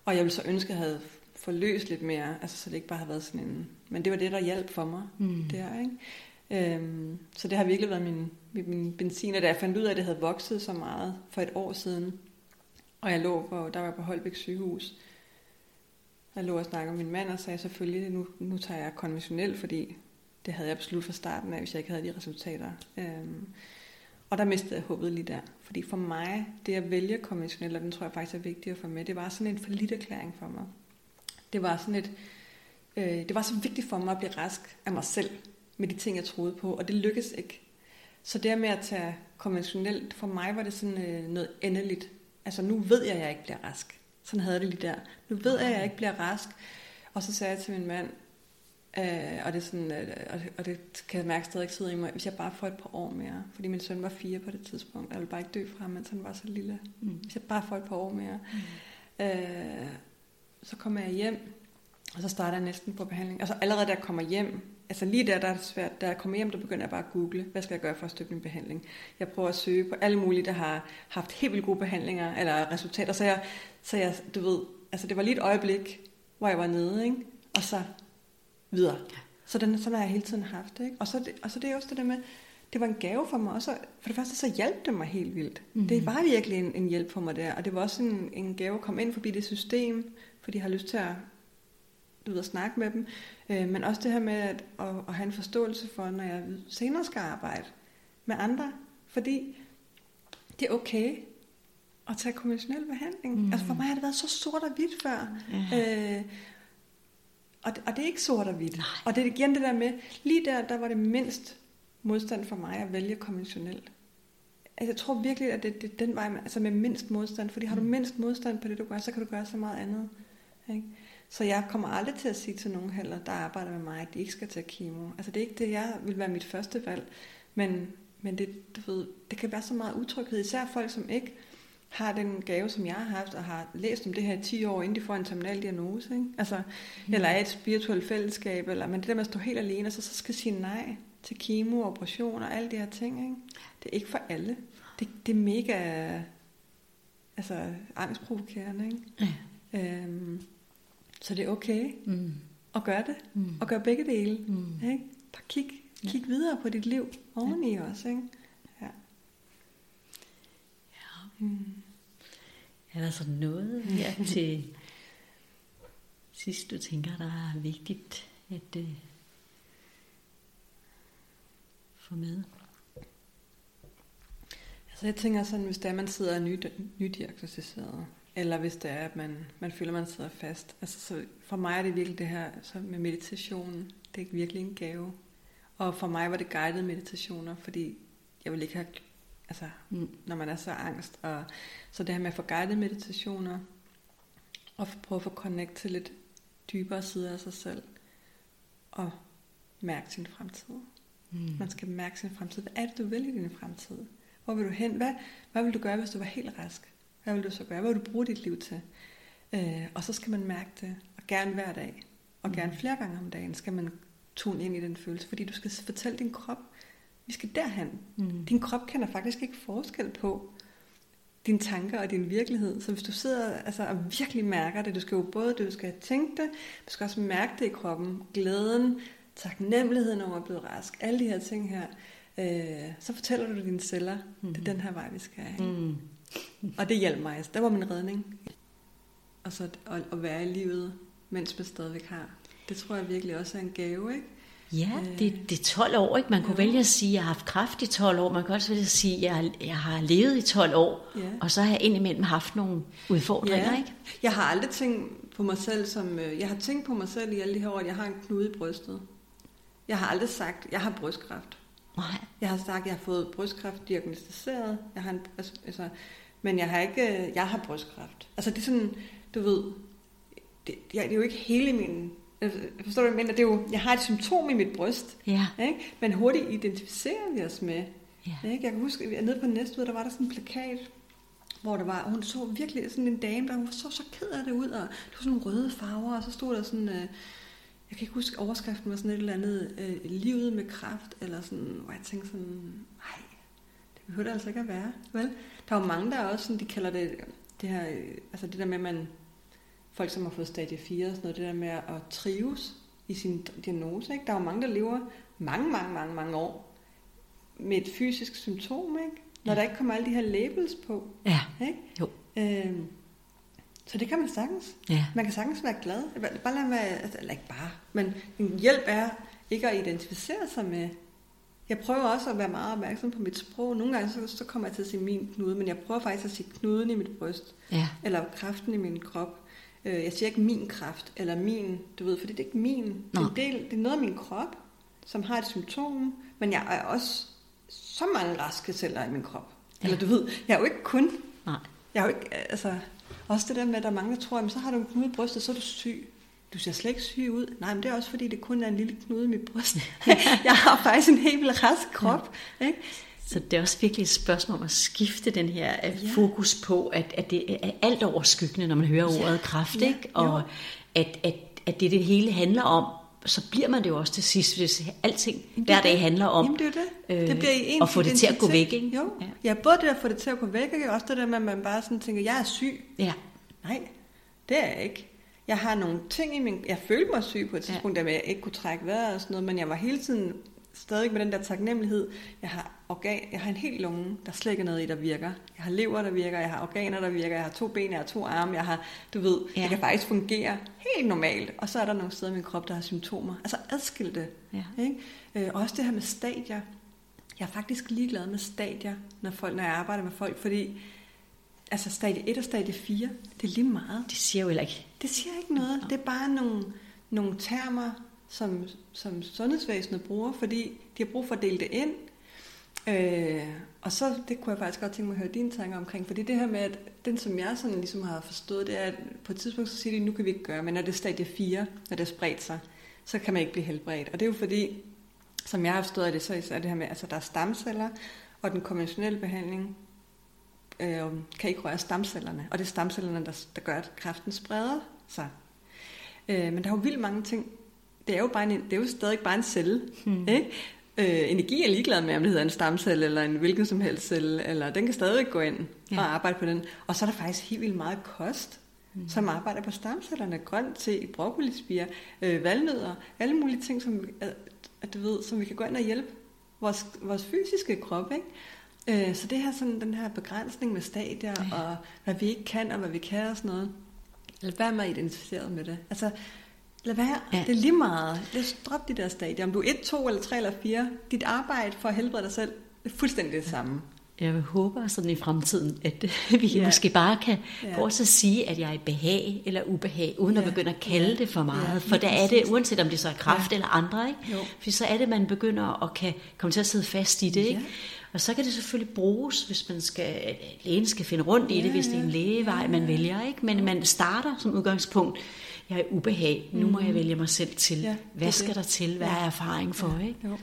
og jeg ville så ønske, at jeg havde forløst lidt mere, altså så det ikke bare har været sådan en... Men det var det, der hjalp for mig mm. der, ikke? Øhm, så det har virkelig været min, min benzin, og da jeg fandt ud af, at det havde vokset så meget for et år siden, og jeg lå på, der var på Holbæk sygehus, jeg lå og snakkede med min mand og sagde selvfølgelig, nu, nu tager jeg konventionelt, fordi det havde jeg absolut fra starten af, hvis jeg ikke havde de resultater. Øhm, og der mistede jeg håbet lige der. Fordi for mig, det at vælge konventionelt, og den tror jeg faktisk er vigtigt at få med, det var sådan en forlidt erklæring for mig. Det var sådan et, øh, det var så vigtigt for mig at blive rask af mig selv, med de ting, jeg troede på, og det lykkedes ikke. Så det med at tage konventionelt, for mig var det sådan øh, noget endeligt. Altså nu ved jeg, at jeg ikke bliver rask. Sådan havde jeg det lige der. Nu ved jeg, at jeg ikke bliver rask. Og så sagde jeg til min mand, øh, og, det er sådan, øh, og, det, og det kan jeg mærke stadig sidder i mig, hvis jeg bare får et par år mere, fordi min søn var fire på det tidspunkt, jeg ville bare ikke dø fra ham, mens han var så lille. Mm. Hvis jeg bare får et par år mere. Mm. Øh, så kommer jeg hjem, og så starter jeg næsten på behandling. Altså allerede da jeg kommer hjem, altså lige der, der er det svært. Da jeg kommer hjem, der begynder jeg bare at google, hvad skal jeg gøre for at støtte min behandling. Jeg prøver at søge på alle mulige, der har haft helt vildt gode behandlinger, eller resultater. Så jeg, så jeg du ved, altså det var lige et øjeblik, hvor jeg var nede, ikke? og så videre. Så den, sådan har jeg hele tiden haft. Ikke? Og, så det, og så det er også det der med, det var en gave for mig også. For det første så hjalp det mig helt vildt. Mm-hmm. Det var virkelig en, en hjælp for mig der. Og det var også en, en gave at komme ind forbi det system, fordi jeg har lyst til at du ved, at snakke med dem. Øh, men også det her med at, at, at have en forståelse for, når jeg senere skal arbejde med andre. Fordi det er okay at tage konventionel behandling. Mm. Altså for mig har det været så sort og hvidt før. Ja. Øh, og, og det er ikke sort og hvidt. Nej. Og det er igen det der med, lige der, der var det mindst modstand for mig at vælge konventionelt. Altså, jeg tror virkelig, at det, det er den vej, altså med mindst modstand. Fordi har du mm. mindst modstand på det, du gør, så kan du gøre så meget andet. Ikke? Så jeg kommer aldrig til at sige til nogen heller, der arbejder med mig, at de ikke skal tage kemo. Altså det er ikke det, jeg vil være mit første valg. Men, men det, du ved, det kan være så meget utryghed, især folk, som ikke har den gave, som jeg har haft, og har læst om det her i 10 år, inden de får en terminal diagnose. Ikke? Altså, mm. Eller er et spirituelt fællesskab, eller, men det der med at stå helt alene, og så, så skal sige nej til kemo, operation og alle de her ting. Ikke? Det er ikke for alle. Det, det er mega altså, angstprovokerende. Ikke? Ja. Øhm, så det er okay mm. at gøre det, mm. og gøre begge dele. Mm. Ikke? Bare kig, kig ja. videre på dit liv oveni ja. også. Ikke? Mm. Er der så noget her til sidst, du tænker, der er vigtigt at uh, få med? Altså jeg tænker sådan, hvis der man sidder ny, nydiagnostiseret, eller hvis det er, at man, man føler, at man sidder fast. Altså, så for mig er det virkelig det her så med meditation. Det er virkelig en gave. Og for mig var det guidede meditationer, fordi jeg ville ikke have, altså, mm. når man er så angst. Og, så det her med at få guidede meditationer, og prøve at få connect til lidt dybere sider af sig selv, og mærke sin fremtid. Mm. Man skal mærke sin fremtid. Hvad er det, du vil i din fremtid? Hvor vil du hen? Hvad, hvad vil du gøre, hvis du var helt rask? Hvad vil du så gøre? Hvad vil du bruge dit liv til? Øh, og så skal man mærke det, og gerne hver dag, og gerne mm. flere gange om dagen, skal man tune ind i den følelse, fordi du skal fortælle din krop, vi skal derhen. Mm. Din krop kender faktisk ikke forskel på dine tanker og din virkelighed. Så hvis du sidder altså, og virkelig mærker det, du skal jo både du skal tænke det, du skal også mærke det i kroppen, glæden, taknemmeligheden over at blive rask, alle de her ting her, øh, så fortæller du dine celler, mm. det er den her vej, vi skal have. Mm. Og det hjalp mig. Det var min redning. Og så at, at være i livet, mens man stadigvæk har. Det tror jeg virkelig også er en gave, ikke? Ja, øh. det, det er 12 år, ikke? Man kunne ja. vælge at sige, at jeg har haft kræft i 12 år. Man kan også vælge at sige, at jeg, jeg har levet i 12 år. Ja. Og så har jeg indimellem haft nogle udfordringer, ja. ikke? Jeg har aldrig tænkt på mig selv som... Øh, jeg har tænkt på mig selv i alle de her år, at jeg har en knude i brystet. Jeg har aldrig sagt, at jeg har brystkræft. Nej. Jeg har sagt, at jeg har fået brystkræft diagnostiseret. Jeg har en, altså, altså, men jeg har ikke, jeg har brystkræft. Altså det er sådan, du ved, det, det er jo ikke hele min, forstår du, hvad jeg mener? Det er jo, jeg har et symptom i mit bryst, ja. ikke? men hurtigt identificerer vi os med. Ja. Ikke? Jeg kan huske, at nede på næste der var der sådan en plakat, hvor der var, og hun så virkelig sådan en dame, der hun så så ked af det ud, og det var sådan nogle røde farver, og så stod der sådan, øh, jeg kan ikke huske, overskriften var sådan et eller andet, øh, livet med kraft, eller sådan, hvor jeg tænkte sådan, nej, det behøver det altså ikke at være, vel? Der er jo mange, der er også sådan, de kalder det, det her, altså det der med, at man, folk som har fået stadie 4 og sådan noget, det der med at trives i sin diagnose, ikke? Der er jo mange, der lever mange, mange, mange, mange år med et fysisk symptom, ikke? Når ja. der ikke kommer alle de her labels på. Ja, ikke? jo. Øhm, så det kan man sagtens. Ja. Man kan sagtens være glad. Bare lad være, altså, eller ikke bare, men en hjælp er ikke at identificere sig med jeg prøver også at være meget opmærksom på mit sprog. Nogle gange så, så kommer jeg til at sige min knude, men jeg prøver faktisk at sige knuden i mit bryst. Ja. Eller kraften i min krop. Øh, Jeg siger ikke min kraft, eller min, du ved, for det er ikke min. Det er, del, det er noget af min krop, som har et symptom, men jeg er også så mange raske celler i min krop. Ja. Eller du ved, jeg er jo ikke kun, Nej. jeg er jo ikke, altså, også det der med, at der er mange, der tror, at så har du en knude i brystet, så er du syg. Du ser slet ikke syg ud. Nej, men det er også fordi, det kun er en lille knude i mit bryst. jeg har faktisk en helt vildt rask krop. Ikke? Så det er også virkelig et spørgsmål om at skifte den her ja. Fokus på, at, at det er alt overskyggende, når man hører Ja. ordet kraft, Ja. ikke? Og at, at, at det det hele handler om, så bliver man det jo også til sidst, hvis alting Jamen, det hver er dag det. handler om Jamen, det er det. øh, det bliver i ens at få det til at gå væk, ikke? Jo. Ja. Ja. både det at få det til at gå væk, og også det der med, at man bare sådan tænker, jeg er syg. Ja, Nej, det er jeg ikke. Jeg har nogle ting i min... Jeg følte mig syg på et tidspunkt, ja. at jeg ikke kunne trække vejret og sådan noget, men jeg var hele tiden stadig med den der taknemmelighed. Jeg har, organ, jeg har en helt lunge, der slet ikke er noget i, der virker. Jeg har lever, der virker. Jeg har organer, der virker. Jeg har to ben, jeg har to arme. Jeg har, du ved, Ja. jeg kan faktisk fungere helt normalt. Og så er der nogle steder i min krop, der har symptomer. Altså adskilte. Ja. Ikke? Øh, og også det her med stadier. Jeg er faktisk ligeglad med stadier, når, folk, når jeg arbejder med folk, fordi altså stadie 1 og stadie 4, det er lige meget. det siger jo heller ikke. Det siger ikke noget. Det er bare nogle, nogle termer, som, som sundhedsvæsenet bruger, fordi de har brug for at dele det ind. Øh, og så, det kunne jeg faktisk godt tænke mig at høre dine tanker omkring, fordi det her med, at den som jeg sådan ligesom har forstået, det er, at på et tidspunkt så siger de, nu kan vi ikke gøre, men når det er stadie 4, når det er spredt sig, så kan man ikke blive helbredt. Og det er jo fordi, som jeg har forstået det, så er det her med, altså der er stamceller, og den konventionelle behandling øh, kan ikke røre stamcellerne. Og det er stamcellerne, der, der gør, at kræften spreder sig. Øh, men der er jo vildt mange ting. Det er jo, bare en, det er jo stadig bare en celle. Hmm. Ikke? Øh, energi er ligeglad med, om det hedder en stamcelle eller en hvilken som helst celle, eller den kan stadig gå ind Ja. og arbejde på den. Og så er der faktisk helt vildt meget kost, mm. som arbejder på stamcellerne. Grønt te, broccolispirer, øh, valnødder, alle mulige ting, som, at, at du ved, som vi kan gå ind og hjælpe vores, vores fysiske krop. Ikke? Øh, så det her sådan, den her begrænsning med stadier, ja. og hvad vi ikke kan, og hvad vi kan og sådan noget. Lad være med at identificere med det. Altså, lad være. Ja. Det er lige meget. Os droppe de der stadier. Om du er 1, 2 eller 3 eller 4. Dit arbejde for at helbrede dig selv, det er fuldstændig det samme. Jeg håber sådan i fremtiden, at vi ja. Måske bare kan ja. Gå at sige, at jeg er i behag eller ubehag, uden ja. at begynde at kalde Ja. det for meget. Ja, for der er det, uanset om det så er kraft ja. Eller andre, ikke? Jo. For så er det, man begynder at kan komme til at sidde fast i det. Ikke? Ja. Og så kan det selvfølgelig bruges, hvis man skal, lægen skal finde rundt i Ja, det, hvis det er en lægevej, Ja, man vælger. Ikke? Men man starter som udgangspunkt, jeg er i ubehag, nu må jeg vælge mig selv til. Mm. Ja, Hvad skal det. der til? Hvad Ja. er erfaring for? Ikke? Jo.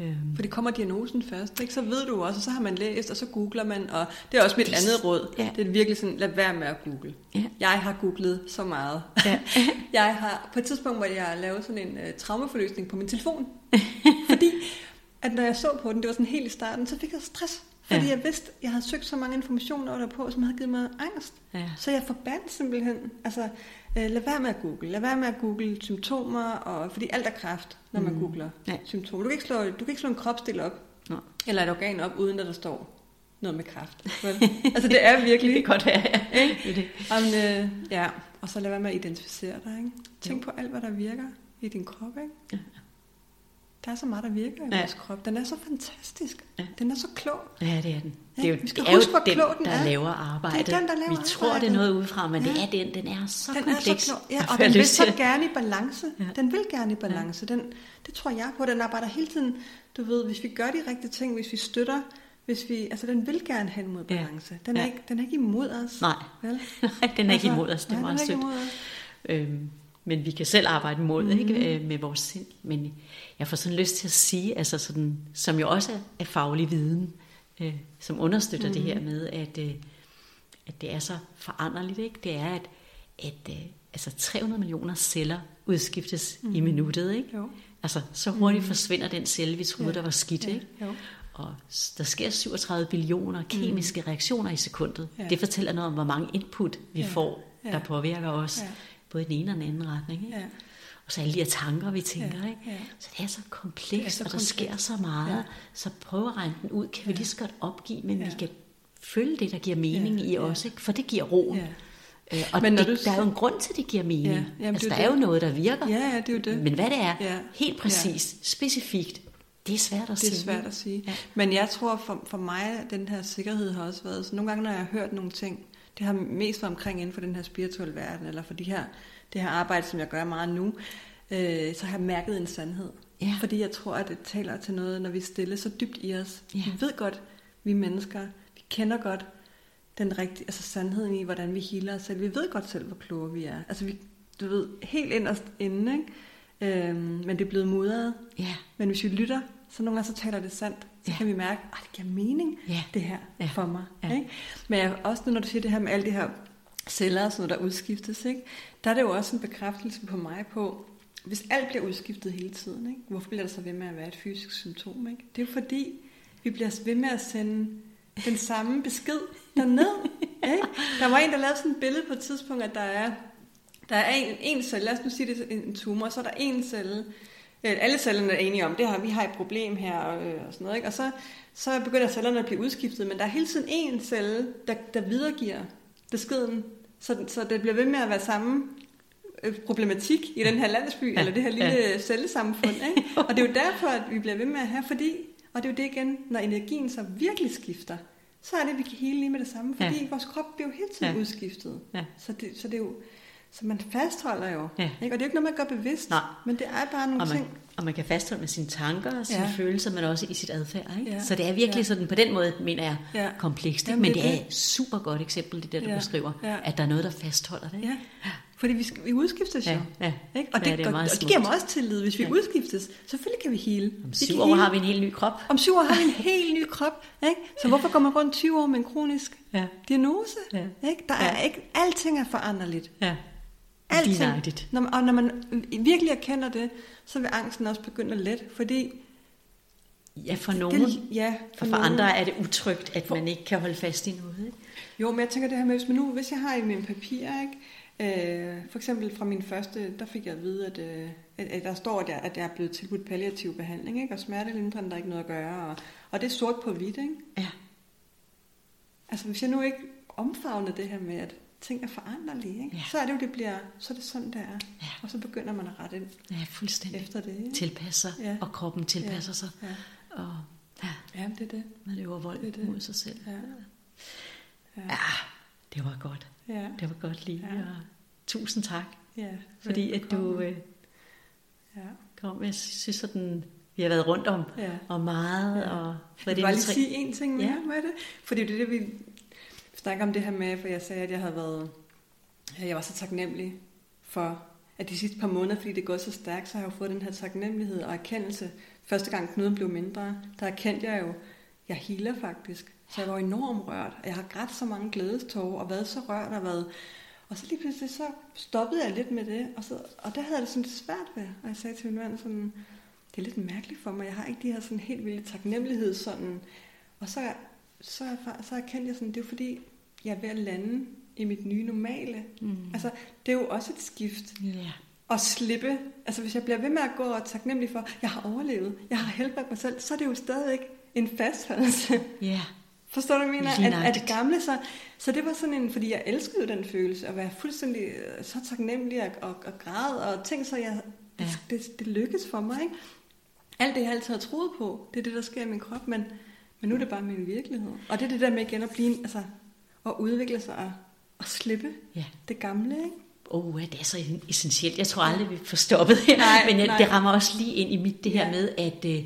Øhm, For det kommer diagnosen først, ikke? så ved du også, og så har man læst, og så googler man, og det er også mit Det- andet råd. ja. Det er virkelig sådan, lad være med at google. Ja. Jeg har googlet så meget. Ja. jeg har, på et tidspunkt, hvor jeg lavede sådan en uh, traumaforløsning på min telefon, fordi at når jeg så på den, det var sådan helt i starten, så fik jeg stress. Fordi Ja. jeg vidste, jeg havde søgt så mange informationer derpå, som havde givet mig angst. Ja. Så jeg forbandt simpelthen, altså øh, lad være med at google. Lad være med at google symptomer, og, fordi alt er kræft, når man Mm. googler Ja. symptomer. Du kan, ikke slå, du kan ikke slå en kropsdel op, Nå. eller et organ op, uden at der står noget med kræft. Vel? altså det er virkelig... Det kan godt være, ja. Ikke? Om, øh, ja, og så lad være med at identificere dig. Ikke? Tænk på alt, hvad der virker i din krop. Ikke? Ja. Der er så meget, der virker i Ja. vores krop. Den er så fantastisk. Ja. Den er så klog. Ja, det er den. Det er jo, vi skal det er huske, hvor den, klog den der er. laver arbejdet. Det er den, der laver Vi tror, det er noget udefra, men det Ja. er den. Den er så Den kompleks. er så klog. Ja, og den vil så gerne i balance. Ja. Den vil gerne i balance. Den, det tror jeg på. Den arbejder hele tiden. Du ved, hvis vi gør de rigtige ting, hvis vi støtter, hvis vi, altså den vil gerne hen mod balance. Den, er Ja. ikke, den er ikke imod os. Nej, Vel? Nej, den er ikke imod os. Det er meget sødt. Øhm, men vi kan selv arbejde Mhm. mm. ikke, øh, med vores sind. Men jeg får sådan lyst til at sige, altså sådan, som jo også er, faglig viden, øh, som understøtter mm. det her Mhm. med, at, øh, at det er så foranderligt. Ikke? Det er, at, at øh, altså 300 millioner celler udskiftes mm. i minuttet. Ikke? Jo. Altså, så hurtigt mm. forsvinder den celle, vi troede, Ja. der var skidt. Ja, Ikke? jo. Og der sker 37 billioner kemiske mm. reaktioner i sekundet. Ja. Det fortæller noget om, hvor mange input vi Ja. får, der Ja. påvirker os. Ja. Både i den ene og den anden retning. Ikke? Ja. Og så alle de her tanker, vi tænker. Ja, Ikke? ja. Så det er så komplekst, Det er så og der sker så meget. Ja. Så prøv at regne den ud. Kan vi Ja. lige så godt opgive, men Ja. vi kan følge det, der giver mening Ja, i ja. os. Ikke? For det giver roen. Ja. Øh, og Men når det, du der er jo en grund til, at det giver mening. Ja, jamen, altså, det der er er jo det. noget, der virker. Ja, ja, det er jo det. Men hvad det er, Ja. helt præcis, specifikt, Det er svært at det sige. er svært at sige. Ja. Men jeg tror for, for mig, den her sikkerhed har også været, så nogle gange, når jeg har hørt nogle ting, det har mest været omkring inden for den her spirituelle verden, eller for de her, det her arbejde, som jeg gør meget nu, øh, så har jeg mærket en sandhed. Ja. Fordi jeg tror, at det taler til noget, når vi stille så dybt i os. Ja. Vi ved godt, vi er mennesker, vi kender godt den rigtige, altså sandheden i, hvordan vi healer os selv. Vi ved godt selv, hvor kloge vi er. Altså vi, du ved, helt inderst inde, ikke? Øhm, men det er blevet mudret. Ja, Men hvis vi lytter, så nogle gange så taler det sandt. Så Ja. kan vi mærke, at det giver mening, Ja. det her Ja. for mig. Ja. Ikke? Men jeg, også når du siger det her med alle de her celler, og sådan noget, der udskiftes, ikke? der er det jo også en bekræftelse på mig på, hvis alt bliver udskiftet hele tiden, ikke? hvorfor bliver der så ved med at være et fysisk symptom? Ikke? Det er jo fordi, vi bliver ved med at sende den samme besked derned. ikke? Der var en, der lavede sådan et billede på et tidspunkt, at der er, der er en, en celle, lad os nu sige det en tumor, så er der en celle, alle cellerne er enige om, det har, vi har et problem her og, øh, og sådan noget, ikke? og så, så begynder cellerne at blive udskiftet, men der er hele tiden en celle, der, der videregiver beskeden, så, så det bliver ved med at være samme øh, problematik i den her landsby, Ja, eller det her lille ja. cellesamfund. Ikke? Og det er jo derfor, at vi bliver ved med at have, fordi, og det er jo det igen, når energien så virkelig skifter, så er det, at vi kan hele lige med det samme, fordi Ja. vores krop bliver jo hele tiden ja. udskiftet. Ja. Så, det, så det er jo, så man fastholder jo. Ja. Ikke? Og det er jo ikke noget, man gør bevidst, Nej. men det er bare nogle og man, ting. og man kan fastholde med sine tanker og sine ja. Ja. følelser, men også i sit adfærd. Ikke? Ja. Så det er virkelig Ja. sådan, på den måde, mener jeg, Ja. komplekst. Ikke? Men det det er et super godt eksempel, det der, du Ja. beskriver, Ja. at der er noget, der fastholder det. Ikke? Ja. Fordi vi, skal, vi udskiftes jo. Ja, ja. Ikke? Og, Ja, det, det er og, og det giver mig også tillid, hvis vi Ja. ja. udskiftes. Selvfølgelig kan vi hele. Om syv år hele. har vi en helt ny krop. Om syv år har vi en helt ny krop. Ikke? Så hvorfor går man rundt 20 år med en kronisk Ja. diagnose? Ja. Ikke? Der er Ja. ikke, alting er foranderligt. Ja. Alting. Ligegyldigt. Når man, og når man virkelig erkender det, så vil angsten også begynde at lette. Fordi Ja, for nogen. det, ja, og for andre er det utrygt, at man ikke kan holde fast i noget. Ikke? Jo, men jeg tænker det her med, hvis, man nu, hvis jeg har i mine papirer, ikke? Øh, for eksempel fra min første, der fik jeg at vide, at, øh, at, at der står, at jeg, at jeg er blevet tilbudt palliativ behandling, ikke? og smertelindring, der er ikke noget at gøre, og, og det er sort på hvidt. Ikke? Ja. Altså hvis jeg nu ikke omfavner det her med, at ting er foranderlige, ikke? Ja. så er det jo, det bliver, så er det sådan, det er. Ja. Og så begynder man at rette ind Ja, fuldstændig. efter det. Ikke? Tilpasser Ja. og kroppen tilpasser sig. Ja. Og ja, ja, det er det. man øver vold Det det. mod sig selv. Ja. Ja. Ja, det var godt. Ja. Det var godt lige. Ja. Og tusind tak, ja. fordi at du øh, Ja. kom. Jeg synes sådan, vi har været rundt om, Ja. og meget. Ja. Og, Jeg vil bare lige sige en ting mere Ja. ja. med det. Fordi det er det, vi snakke om det her med, for jeg sagde, at jeg havde været, jeg var så taknemmelig for, at de sidste par måneder, fordi det er gået så stærkt, så har jeg jo fået den her taknemmelighed og erkendelse. Første gang knuden blev mindre, der erkendte jeg jo, jeg healer faktisk. Så jeg var enormt rørt, og jeg har grædt så mange glædestårer, og været så rørt og været... Og så lige pludselig så stoppede jeg lidt med det, og, så, og der havde jeg det sådan lidt svært ved. Og jeg sagde til min mand sådan, det er lidt mærkeligt for mig, jeg har ikke de her sådan helt vilde taknemmelighed sådan. Og så, så, så erkendte jeg sådan, det er jo fordi, jeg er ved at lande i mit nye normale. Mm. Altså, det er jo også et skift Ja. at slippe. Altså, hvis jeg bliver ved med at gå og er taknemmelig for, jeg har overlevet, jeg har helbredt mig selv, så er det jo stadigvæk en fastholdelse. ja. Forstår du, mener? At, at det gamle, så, så det var sådan en, fordi jeg elskede den følelse, at være fuldstændig øh, så taknemmelig og, og, og græde, og ting, så jeg, det, Ja. det, det lykkedes for mig, ikke? Alt det, jeg altid har troet på, det er det, der sker i min krop, men, men nu er det bare min virkelighed. Og det er det der med igen at blive, altså, at udvikle sig og, og slippe Ja. det gamle, ikke? Oh, det er så essentielt. Jeg tror aldrig, vi får stoppet det. Nej, Men jeg, nej. det rammer også lige ind i mit det her Ja. med, at øh,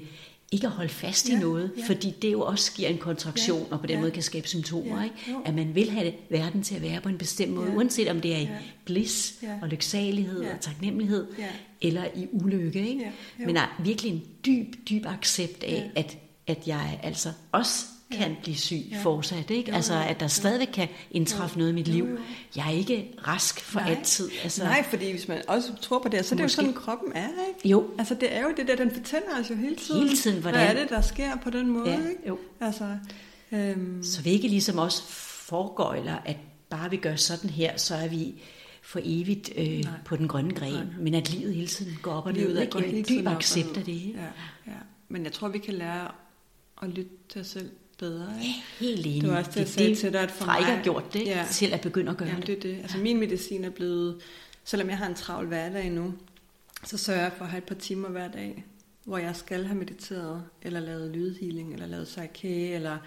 ikke at holde fast i Ja, noget, ja. fordi det jo også giver en kontraktion, Ja, og på den ja. måde kan skabe symptomer. Ja, Ikke? jo. At man vil have verden til at være på en bestemt måde, Ja. uanset om det er i Ja. bliss Ja. og lyksalighed Ja. og taknemmelighed, Ja. eller i ulykke. Ikke? Ja, jo. Men er virkelig en dyb, dyb accept af, Ja. at, at jeg altså også kan blive syg Ja. fortsat. Ikke? Jo, Altså, jo, at der jo. stadigvæk kan indtræffe Jo. noget i mit Jo, liv. jo. Jeg er ikke rask for Nej. altid. Altså, Nej, fordi hvis man også tror på det, så er det jo Måske. sådan, kroppen er, ikke? Jo, Altså, det er jo det der, den fortæller os jo hele tiden. Hele tiden, hvordan- Hvad er det, der sker på den måde, Ja, ikke? jo. Altså, øhm, Så vi ikke ligesom også foregøjler, at bare vi gør sådan her, så er vi for evigt øh, Nej. på den grønne gren, Nej. men at livet hele tiden går op og ned. Ikke? En dyb accept af det. Ja, ja. Men jeg tror, vi kan lære at lytte til os selv bedre, ikke? Helt enig. Det var også det, jeg sagde til dig, at for fra ikke mig- har gjort det, Ja. til at begynde at gøre Jamen, det. det er det. Altså, min medicin er blevet, selvom jeg har en travl hverdag nu, så sørger jeg for at have et par timer hver dag, hvor jeg skal have mediteret, eller lavet lydhealing, eller lavet psyche, eller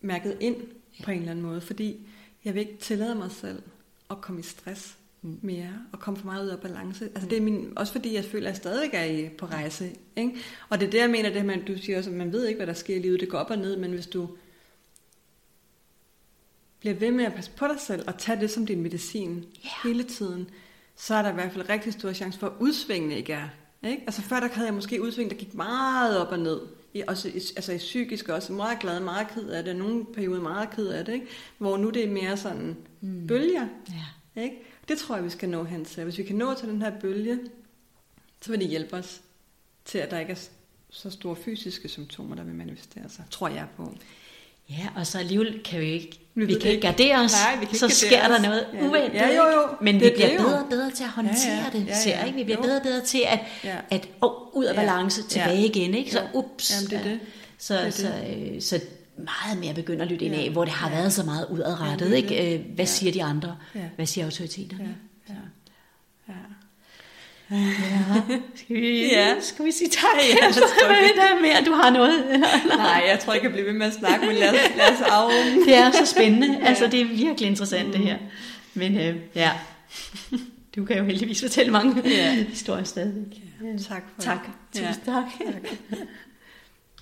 mærket ind på en eller anden måde, fordi jeg vil ikke tillade mig selv at komme i stress mm. mere, og komme for meget ud af balance. Altså det er min, også fordi jeg føler, at jeg stadigvæk er i, på rejse. Ikke? Og det er det, jeg mener, det man, du siger også, at man ved ikke, hvad der sker i livet, det går op og ned, men hvis du bliver ved med at passe på dig selv, og tage det som din medicin yeah. hele tiden, så er der i hvert fald rigtig stor chance for, at udsvingene ikke er. Ikke? Altså før der havde jeg måske udsving, der gik meget op og ned. I, også, i, altså i psykisk også. Meget glad, meget ked af det. Nogle perioder meget ked af det. Ikke? Hvor nu det er mere sådan mm. bølger. Ja. Ikke? Det tror jeg, vi skal nå hen til. Hvis vi kan nå til den her bølge, så vil det hjælpe os til, at der ikke er så store fysiske symptomer, der vil manifestere sig. Tror jeg på. Ja, og så alligevel kan vi ikke, vi, vi kan ikke gardere os, Nej, vi kan så sker der noget ja, uventet. Ja, jo, jo. Men det vi bliver det bedre og bedre til at håndtere ja, ja, det, ja, ja. ser ikke? Vi bliver jo. bedre og bedre til at, ja. at oh, ud af balance, ja. tilbage igen, ikke? Så ups. Jamen, det er det. Så, det er så, det. så, så meget mere begynder at lytte ind af, hvor det har ja. været så meget udadrettet, ja, ikke? Øh, hvad ja. siger de andre? Ja. Hvad siger autoriteterne? Ja. Ja. Ja. Ja. Skal vi, ja. skal vi sige tak? Ja, det tror jeg. Der er mere, du har noget? Nej, jeg tror, jeg kan blive ved med at snakke, men lad os, lad os af. Det er så spændende. Ja. Altså, det er virkelig interessant, mm. det her. Men øh, ja, du kan jo heldigvis fortælle mange ja. historier stadig. Ja. Tak for tak. det. Tusind ja. tak. tak.